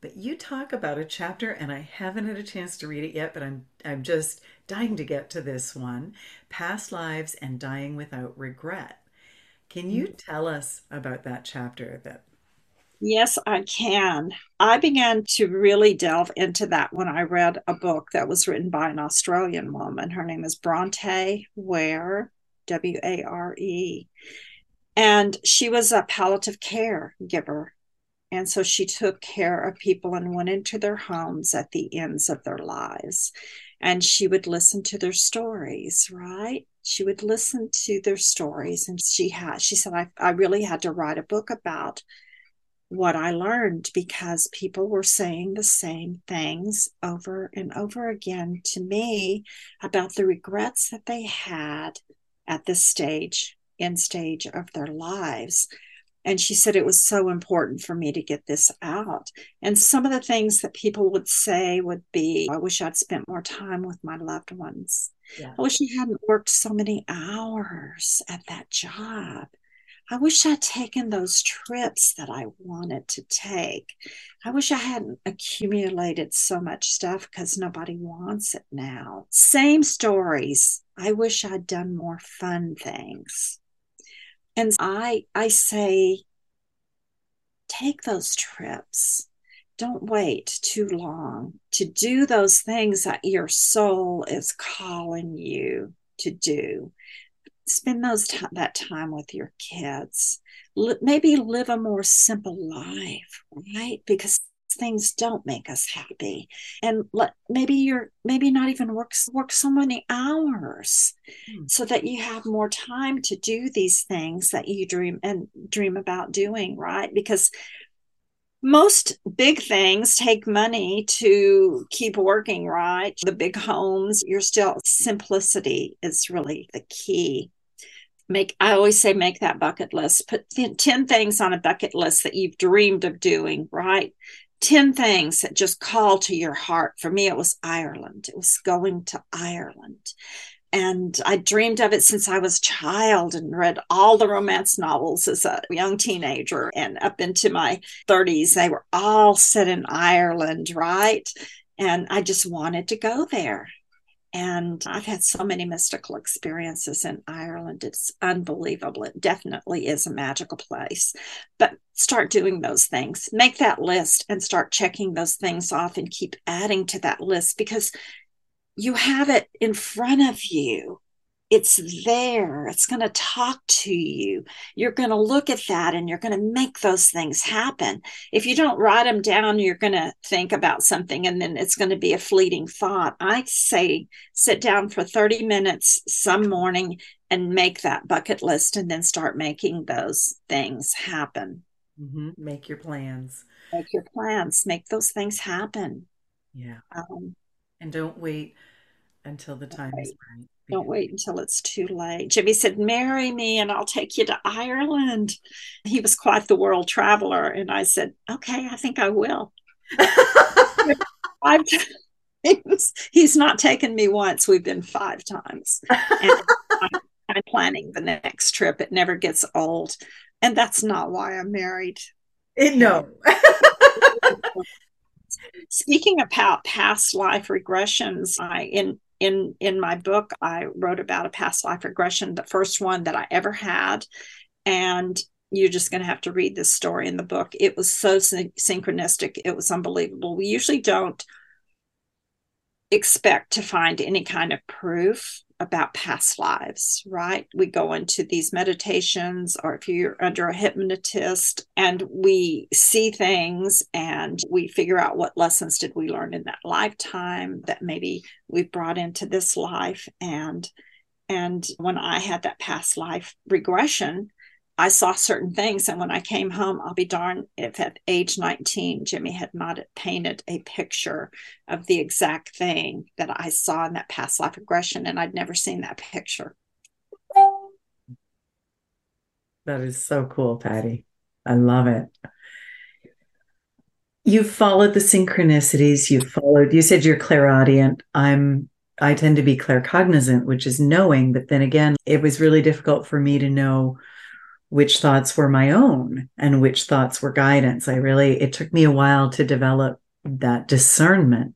But you talk about a chapter, and I haven't had a chance to read it yet, but I'm I'm just dying to get to this one: past lives and dying without regret. Can you mm. tell us about that chapter? That Yes, I can. I began to really delve into that when I read a book that was written by an Australian woman. Her name is Bronnie Ware, W A R E. And she was a palliative care giver. And so she took care of people and went into their homes at the ends of their lives. And she would listen to their stories, right? She would listen to their stories. And she had, she said, I, I really had to write a book about what I learned because people were saying the same things over and over again to me about the regrets that they had at this stage, end stage of their lives. And she said it was so important for me to get this out. And some of the things that people would say would be, I wish I'd spent more time with my loved ones. yeah, I wish I hadn't worked so many hours at that job. I wish I'd taken those trips that I wanted to take. I wish I hadn't accumulated so much stuff because nobody wants it now. Same stories. I wish I'd done more fun things. And I I say take those trips. Don't wait too long to do those things that your soul is calling you to do. Spend those t- that time with your kids. L- maybe live a more simple life right? Because things don't make us happy. And let maybe you're maybe not even work work so many hours Hmm. so that you have more time to do these things that you dream and dream about doing right? Because most big things take money to keep working right? The big homes you're still simplicity is really the key. Make i always say make that bucket list. Put 10 things on a bucket list that you've dreamed of doing right 10 things that just call to your heart for me it was ireland it was going to ireland and I dreamed of it since I was a child and read all the romance novels as a young teenager and up into my 30s. They were all set in Ireland, right? And I just wanted to go there. And I've had so many mystical experiences in Ireland. It's unbelievable. It definitely is a magical place. But start doing those things. Make that list and start checking those things off and keep adding to that list because you have it in front of you. It's there. It's going to talk to you. You're going to look at that and you're going to make those things happen. If you don't write them down, you're going to think about something and then it's going to be a fleeting thought. I say sit down for 30 minutes some morning and make that bucket list and then start making those things happen. hmm make your plans. Make your plans, make those things happen. Yeah, Um, and don't wait until the time is right. Don't wait until it's too late. Jimmy said, Marry me and I'll take you to Ireland. He was quite the world traveler. And I said, Okay, I think I will. five times. He's not taken me once. We've been five times. And I'm, I'm planning the next trip. It never gets old. And that's not why I'm married. Eh, it, no. Speaking about past life regressions, I in in in my book I wrote about a past life regression, the first one that I ever had, and you're just going to have to read this story in the book. It was so syn- synchronistic. It was unbelievable. We usually don't expect to find any kind of proof about past lives, right? We go into these meditations, or if you're under a hypnotist, and we see things and we figure out what lessons did we learn in that lifetime that maybe we've brought into this life. And and when I had that past life regression, I saw certain things. And when I came home, I'll be darned if at age 19, Jimmy had not painted a picture of the exact thing that I saw in that past life regression. And I'd never seen that picture. That is so cool, Patty. I love it. You followed the synchronicities. You followed, you said you're clairaudient. I'm I tend to be claircognizant, which is knowing, but then again, it was really difficult for me to know which thoughts were my own and which thoughts were guidance. I really, it took me a while to develop that discernment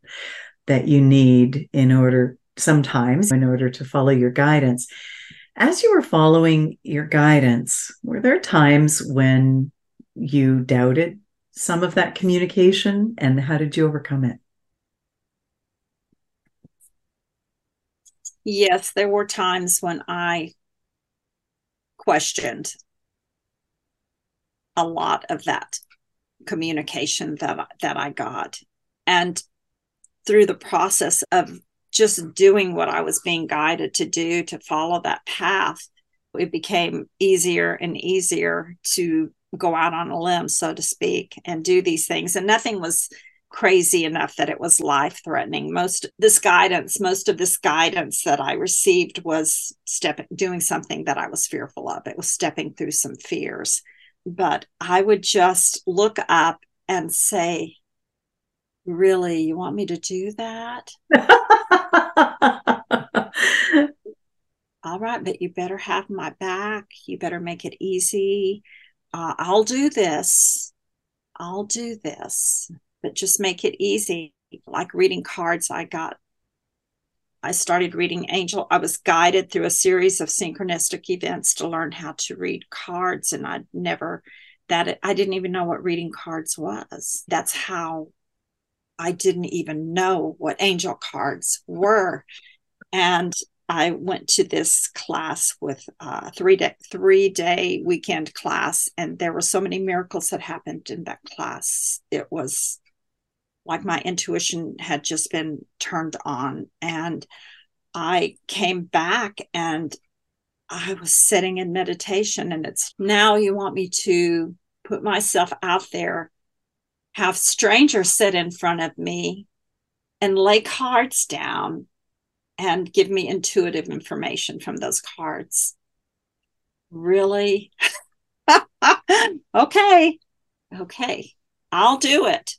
that you need in order, sometimes, in order to follow your guidance. As you were following your guidance, were there times when you doubted some of that communication and how did you overcome it? Yes, there were times when I questioned a lot of that communication that that I got. And through the process of just doing what I was being guided to do to follow that path it became easier and easier to go out on a limb so to speak and do these things. And nothing was crazy enough that it was life threatening most this guidance most of this guidance that i received was stepping doing something that i was fearful of. It was stepping through some fears but I would just look up and say, Really, you want me to do that? All right, but you better have my back. You better make it easy. Uh, I'll do this. I'll do this, but just make it easy. Like reading cards, I got I started reading Angel. I was guided through a series of synchronistic events to learn how to read cards, and I'd never that I didn't even know what reading cards was. That's how I didn't even know what angel cards were. And I went to this class with a three day three day weekend class, and there were so many miracles that happened in that class. It was like my intuition had just been turned on and i came back and i was sitting in meditation and it's now you want me to put myself out there have strangers sit in front of me and lay cards down and give me intuitive information from those cards. Really? Okay. Okay. I'll do it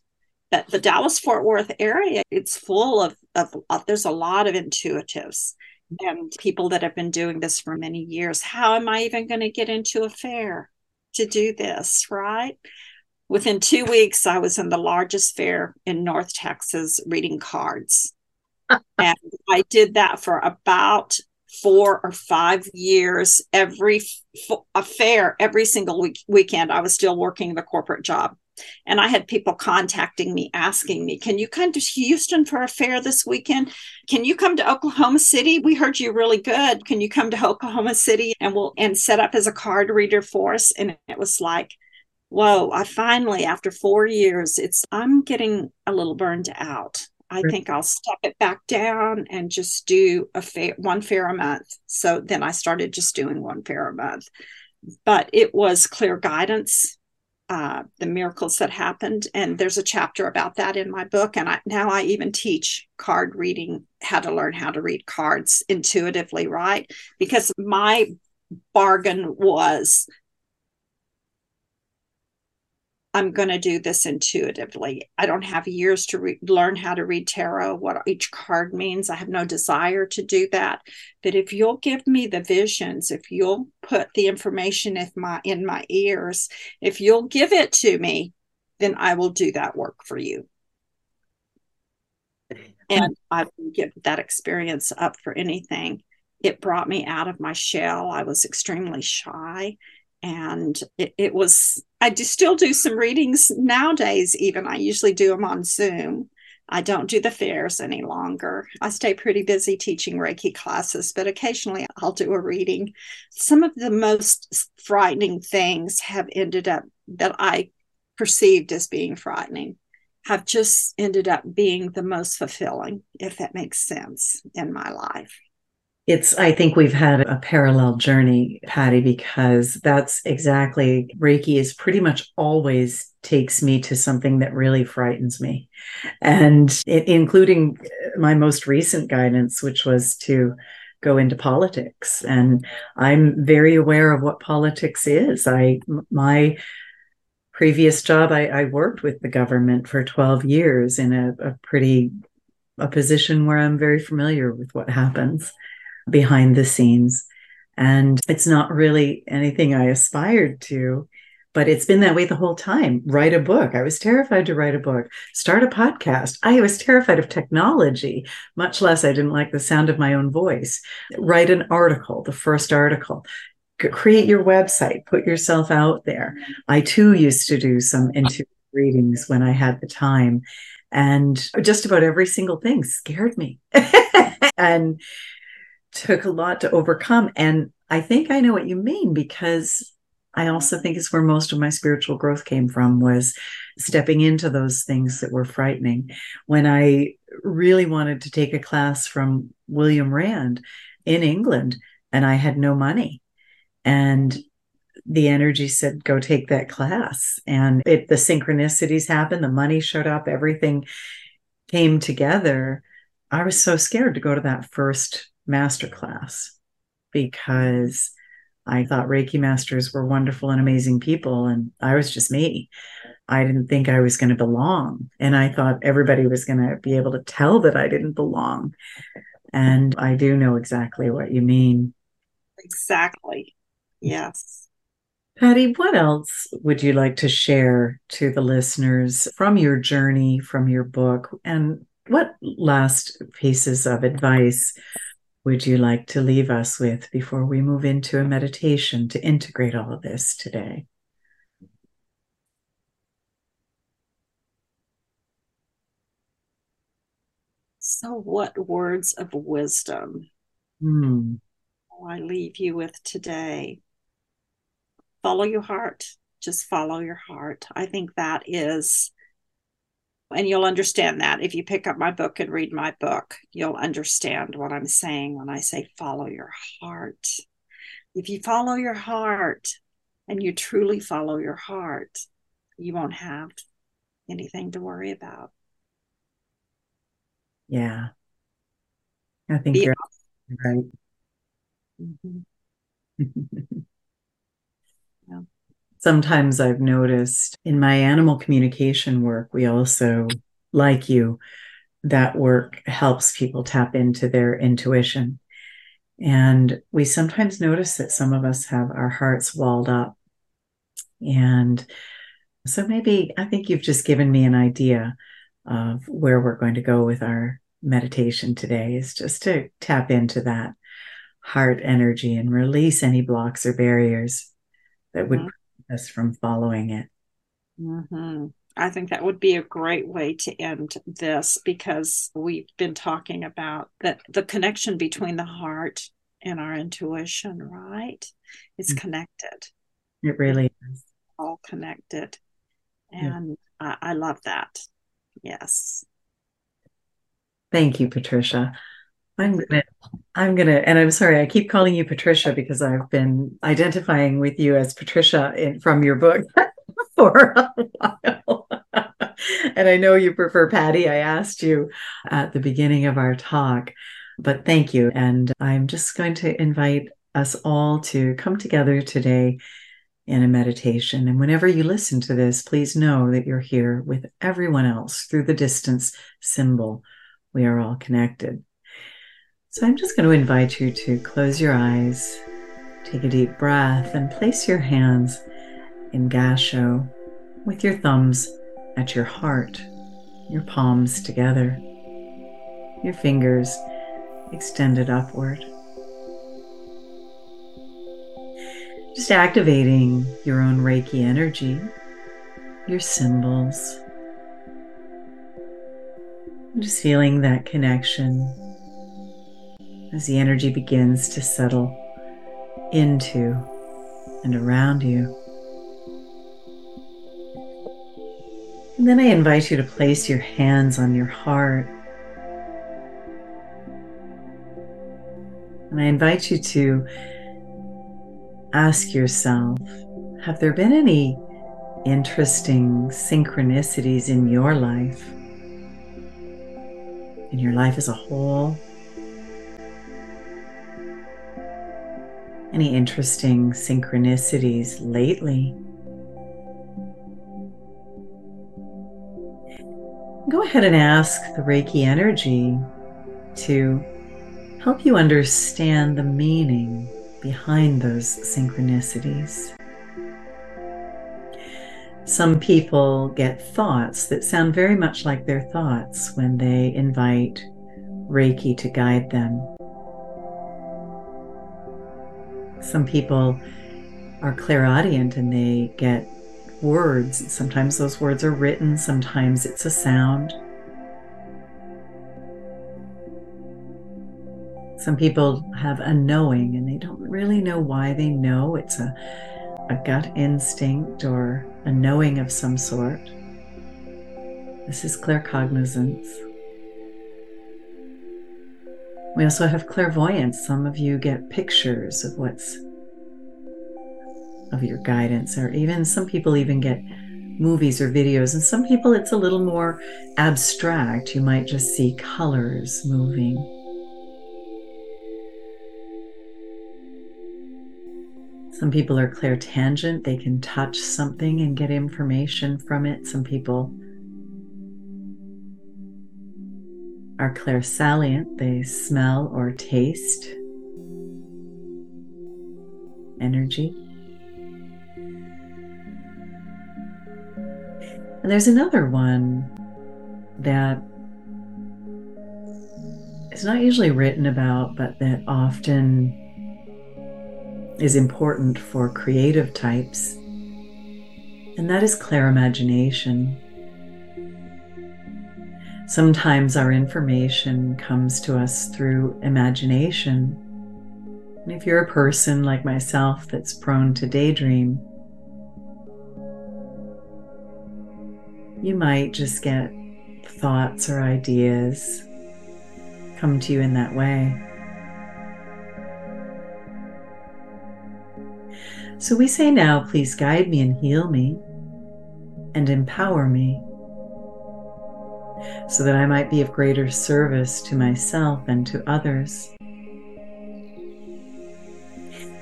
that the Dallas Fort Worth area, it's full of, of, of, there's a lot of intuitives and people that have been doing this for many years. How am I even going to get into a fair to do this? Right. Within two weeks, I was in the largest fair in North Texas reading cards. and I did that for about four or five years every f- a fair every single week weekend i was still working the corporate job and I had people contacting me asking me, Can you come to Houston for a fair this weekend? Can you come to Oklahoma City? We heard you really good. Can you come to Oklahoma City and we'll and set up as a card reader for us? And it was like, whoa, I finally, after four years, it's I'm getting a little burned out. I think I'll step it back down and just do a fair one fair a month. So then I started just doing one fair a month. But it was clear guidance uh, the miracles that happened. And there's a chapter about that in my book. And I, now I even teach card reading, how to learn how to read cards intuitively, right? Because my bargain was I'm going to do this intuitively. I don't have years to re- learn how to read tarot, what each card means. I have no desire to do that. But if you'll give me the visions, if you'll put the information in my in my ears, if you'll give it to me, then I will do that work for you. And I would give that experience up for anything. It brought me out of my shell. I was extremely shy and it, it was i do still do some readings nowadays even. I usually do them on zoom. I don't do the fairs any longer. I stay pretty busy teaching reiki classes but occasionally i'll do a reading. Some of the most frightening things have ended up that i perceived as being frightening have just ended up being the most fulfilling if that makes sense in my life it's, I think we've had a parallel journey, Patty, because that's exactly Reiki is pretty much always takes me to something that really frightens me. And it, including my most recent guidance, which was to go into politics. And I'm very aware of what politics is. I, my, previous job I, I, worked with the government for 12 years in a, a, pretty a position where i'm very familiar with what happens behind the scenes. And it's not really anything I aspired to, but it's been that way the whole time. Write a book. I was terrified to write a book. Start a podcast. I was terrified of technology, much less I didn't like the sound of my own voice. Write an article, the first article. Create your website, put yourself out there. I too used to do some intuitive readings when I had the time. And just about every single thing scared me. and took a lot to overcome. And I think I know what you mean because I also think it's where most of my spiritual growth came from was stepping into those things that were frightening. When I really wanted to take a class from William Rand in England and I had no money and the energy said go take that class and it the synchronicities happened the money showed up everything came together i was so scared to go to that first masterclass because I thought Reiki masters were wonderful and amazing people, and I was just me. I didn't think I was going to belong. And I thought everybody was going to be able to tell that I didn't belong. And I do know exactly what you mean. Exactly. Yes. Patty, what else would you like to share to the listeners from your journey, from your book? And what last pieces of advice would you like to leave us with before we move into a meditation to integrate all of this today? So, what words of wisdom hmm. I leave you with today? Follow your heart. Just follow your heart. I think that is and you'll understand that. If you pick up my book and read my book you'll understand what i'm saying when i say follow your heart. If you follow your heart and you truly follow your heart you won't have anything to worry about. Yeah. I think you're right. Mm-hmm. sometimes I've noticed in my animal communication work, we also, like you, that work helps people tap into their intuition. And we sometimes notice that some of us have our hearts walled up. And so maybe I think you've just given me an idea of where we're going to go with our meditation today is just to tap into that heart energy and release any blocks or barriers that would mm-hmm us from following it. Mm-hmm. I think that would be a great way to end this because we've been talking about that the connection between the heart and our intuition, right? It's mm-hmm. connected. It really is. All connected. And yeah. I, I love that. Yes. Thank you, Patricia. I'm gonna, I'm gonna, and I'm sorry, I keep calling you Patricia because I've been identifying with you as Patricia in, from your book for a while. and I know you prefer Patty. I asked you at the beginning of our talk, but thank you. And I'm just going to invite us all to come together today in a meditation. And whenever you listen to this, please know that you're here with everyone else through the distance symbol. We are all connected. So I'm just going to invite you to close your eyes, take a deep breath, and place your hands in Gassho with your thumbs at your heart, your palms together, your fingers extended upward. Just activating your own Reiki energy, your symbols. Just feeling that connection as the energy begins to settle into and around you. And then I invite you to place your hands on your heart. And I invite you to ask yourself have there been any interesting synchronicities in your life, in your life as a whole? Any interesting synchronicities lately? Go ahead and ask the Reiki energy to help you understand the meaning behind those synchronicities. Some people get thoughts that sound very much like their thoughts when they invite Reiki to guide them. Some people are clairaudient and they get words. Sometimes those words are written, sometimes it's a sound. Some people have a knowing and they don't really know why they know. It's a, a gut instinct or a knowing of some sort. This is claircognizance. We also have clairvoyance. Some of you get pictures of what's of your guidance, or even some people even get movies or videos, and some people it's a little more abstract. You might just see colors moving. Some people are clairtangent, they can touch something and get information from it. Some people are clairsalient, they smell or taste energy. And there's another one that is not usually written about, but that often is important for creative types, and that is clairimagination. Sometimes our information comes to us through imagination. And if you're a person like myself that's prone to daydream, you might just get thoughts or ideas come to you in that way. So we say now, please guide me and heal me and empower me so that I might be of greater service to myself and to others.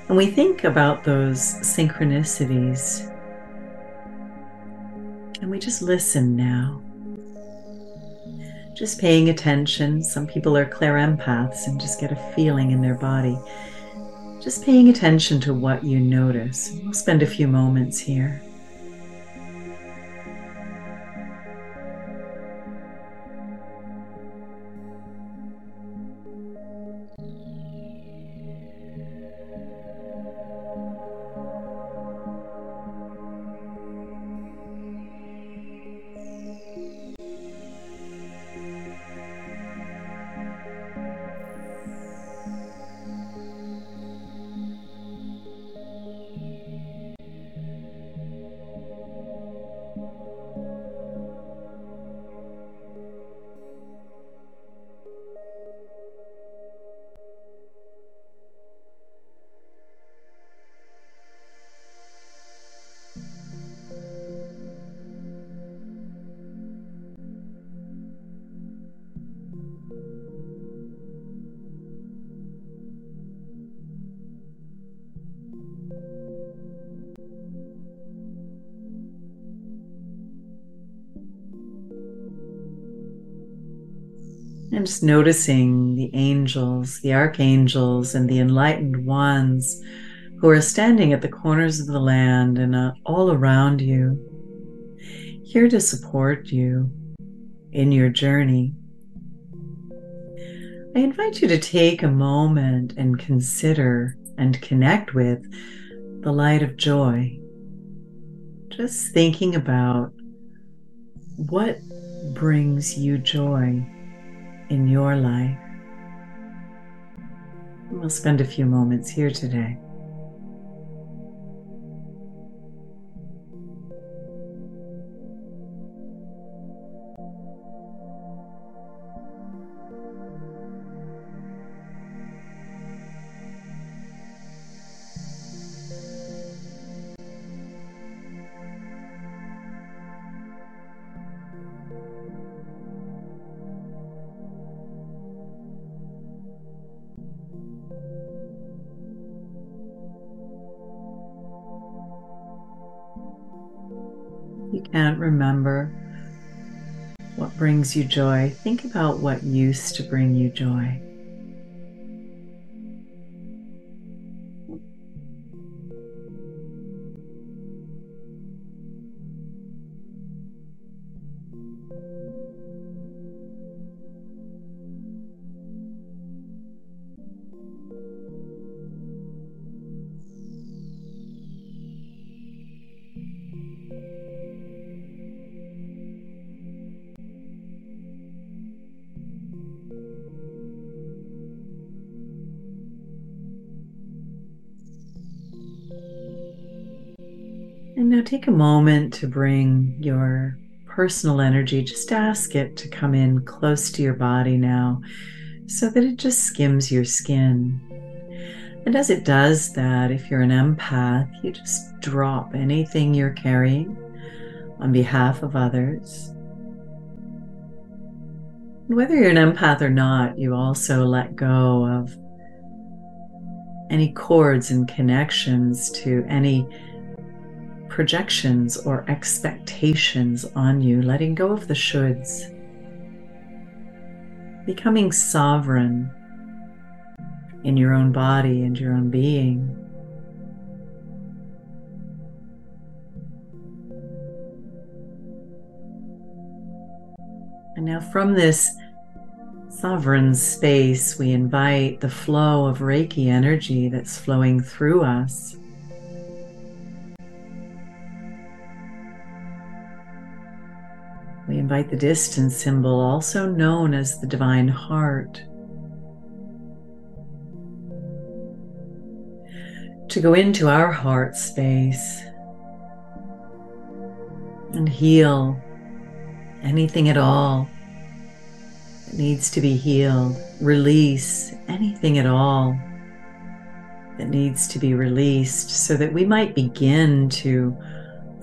And we think about those synchronicities and we just listen now. Just paying attention. Some people are clairempaths and just get a feeling in their body. Just paying attention to what you notice. We'll spend a few moments here. Just noticing the angels, the archangels, and the enlightened ones who are standing at the corners of the land and uh, all around you, here to support you in your journey. I invite you to take a moment and consider and connect with the light of joy. Just thinking about what brings you joy in your life. We'll spend a few moments here today. Brings you joy. Think about what used to bring you joy. Now take a moment to bring your personal energy, just ask it to come in close to your body now so that it just skims your skin. And as it does that, if you're an empath, you just drop anything you're carrying on behalf of others. Whether you're an empath or not, you also let go of any cords and connections to any projections or expectations on you, letting go of the shoulds, becoming sovereign in your own body and your own being. And now, from this sovereign space, we invite the flow of Reiki energy that's flowing through us invite the distance symbol, also known as the divine heart, to go into our heart space and heal anything at all that needs to be healed, release anything at all that needs to be released so that we might begin to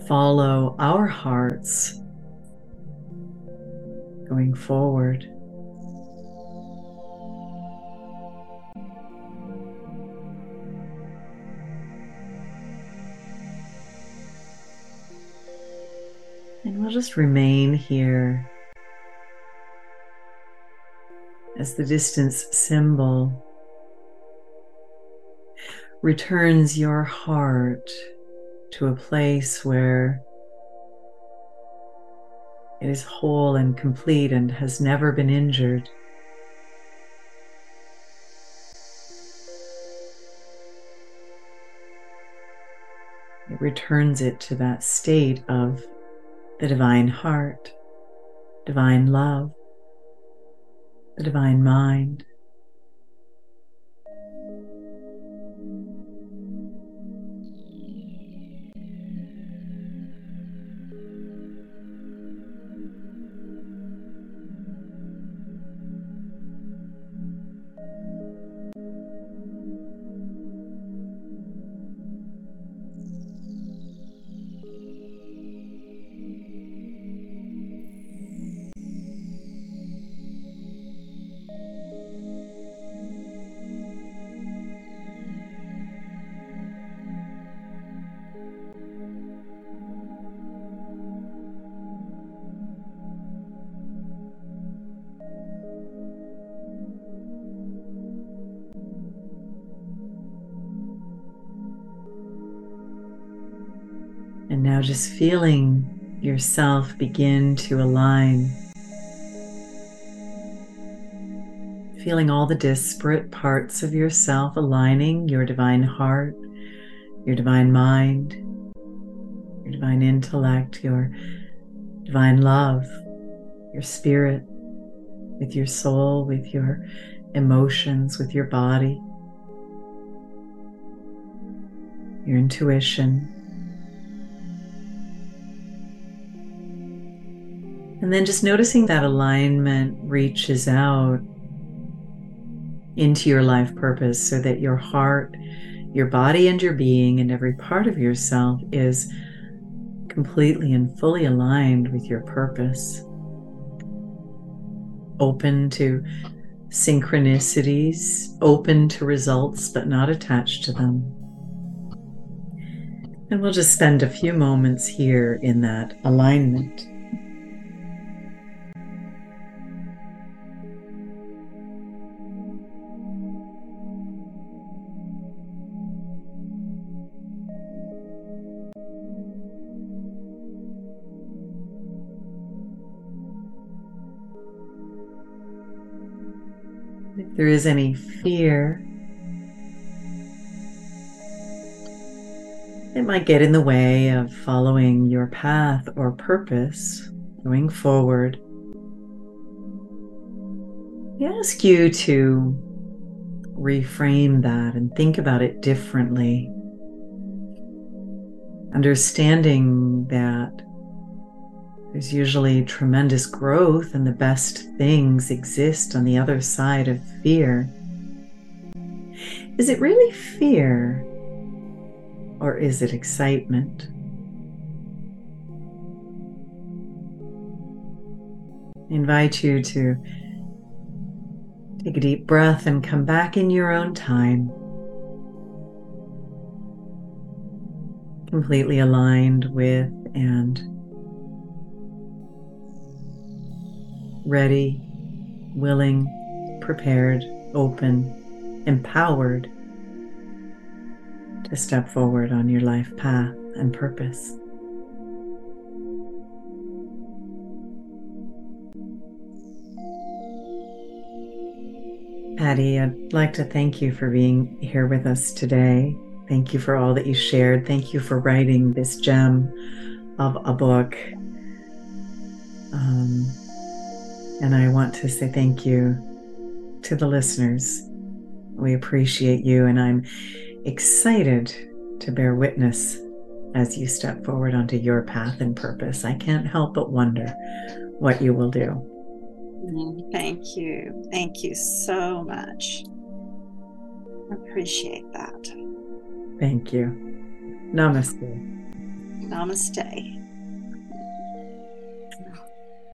follow our hearts going forward. And we'll just remain here as the distance symbol returns your heart to a place where it is whole and complete and has never been injured. It returns it to that state of the divine heart, divine love, the divine mind. Just feeling yourself begin to align. Feeling all the disparate parts of yourself aligning your divine heart, your divine mind, your divine intellect, your divine love, your spirit, with your soul, with your emotions, with your body, your intuition. And then just noticing that alignment reaches out into your life purpose so that your heart, your body, and your being, and every part of yourself is completely and fully aligned with your purpose. Open to synchronicities, open to results, but not attached to them. And we'll just spend a few moments here in that alignment. There is any fear, it might get in the way of following your path or purpose going forward. I ask you to reframe that and think about it differently. Understanding that there's usually tremendous growth, and the best things exist on the other side of fear. Is it really fear, or is it excitement? I invite you to take a deep breath and come back in your own time. Completely aligned with and ready, willing, prepared, open, empowered to step forward on your life path and purpose. Patty, I'd like to thank you for being here with us today. Thank you for all that you shared. Thank you for writing this gem of a book. Um, and I want to say thank you to the listeners. We appreciate you, and I'm excited to bear witness as you step forward onto your path and purpose. I can't help but wonder what you will do. Mm, thank you. Thank you so much. Appreciate that. Thank you. Namaste. Namaste.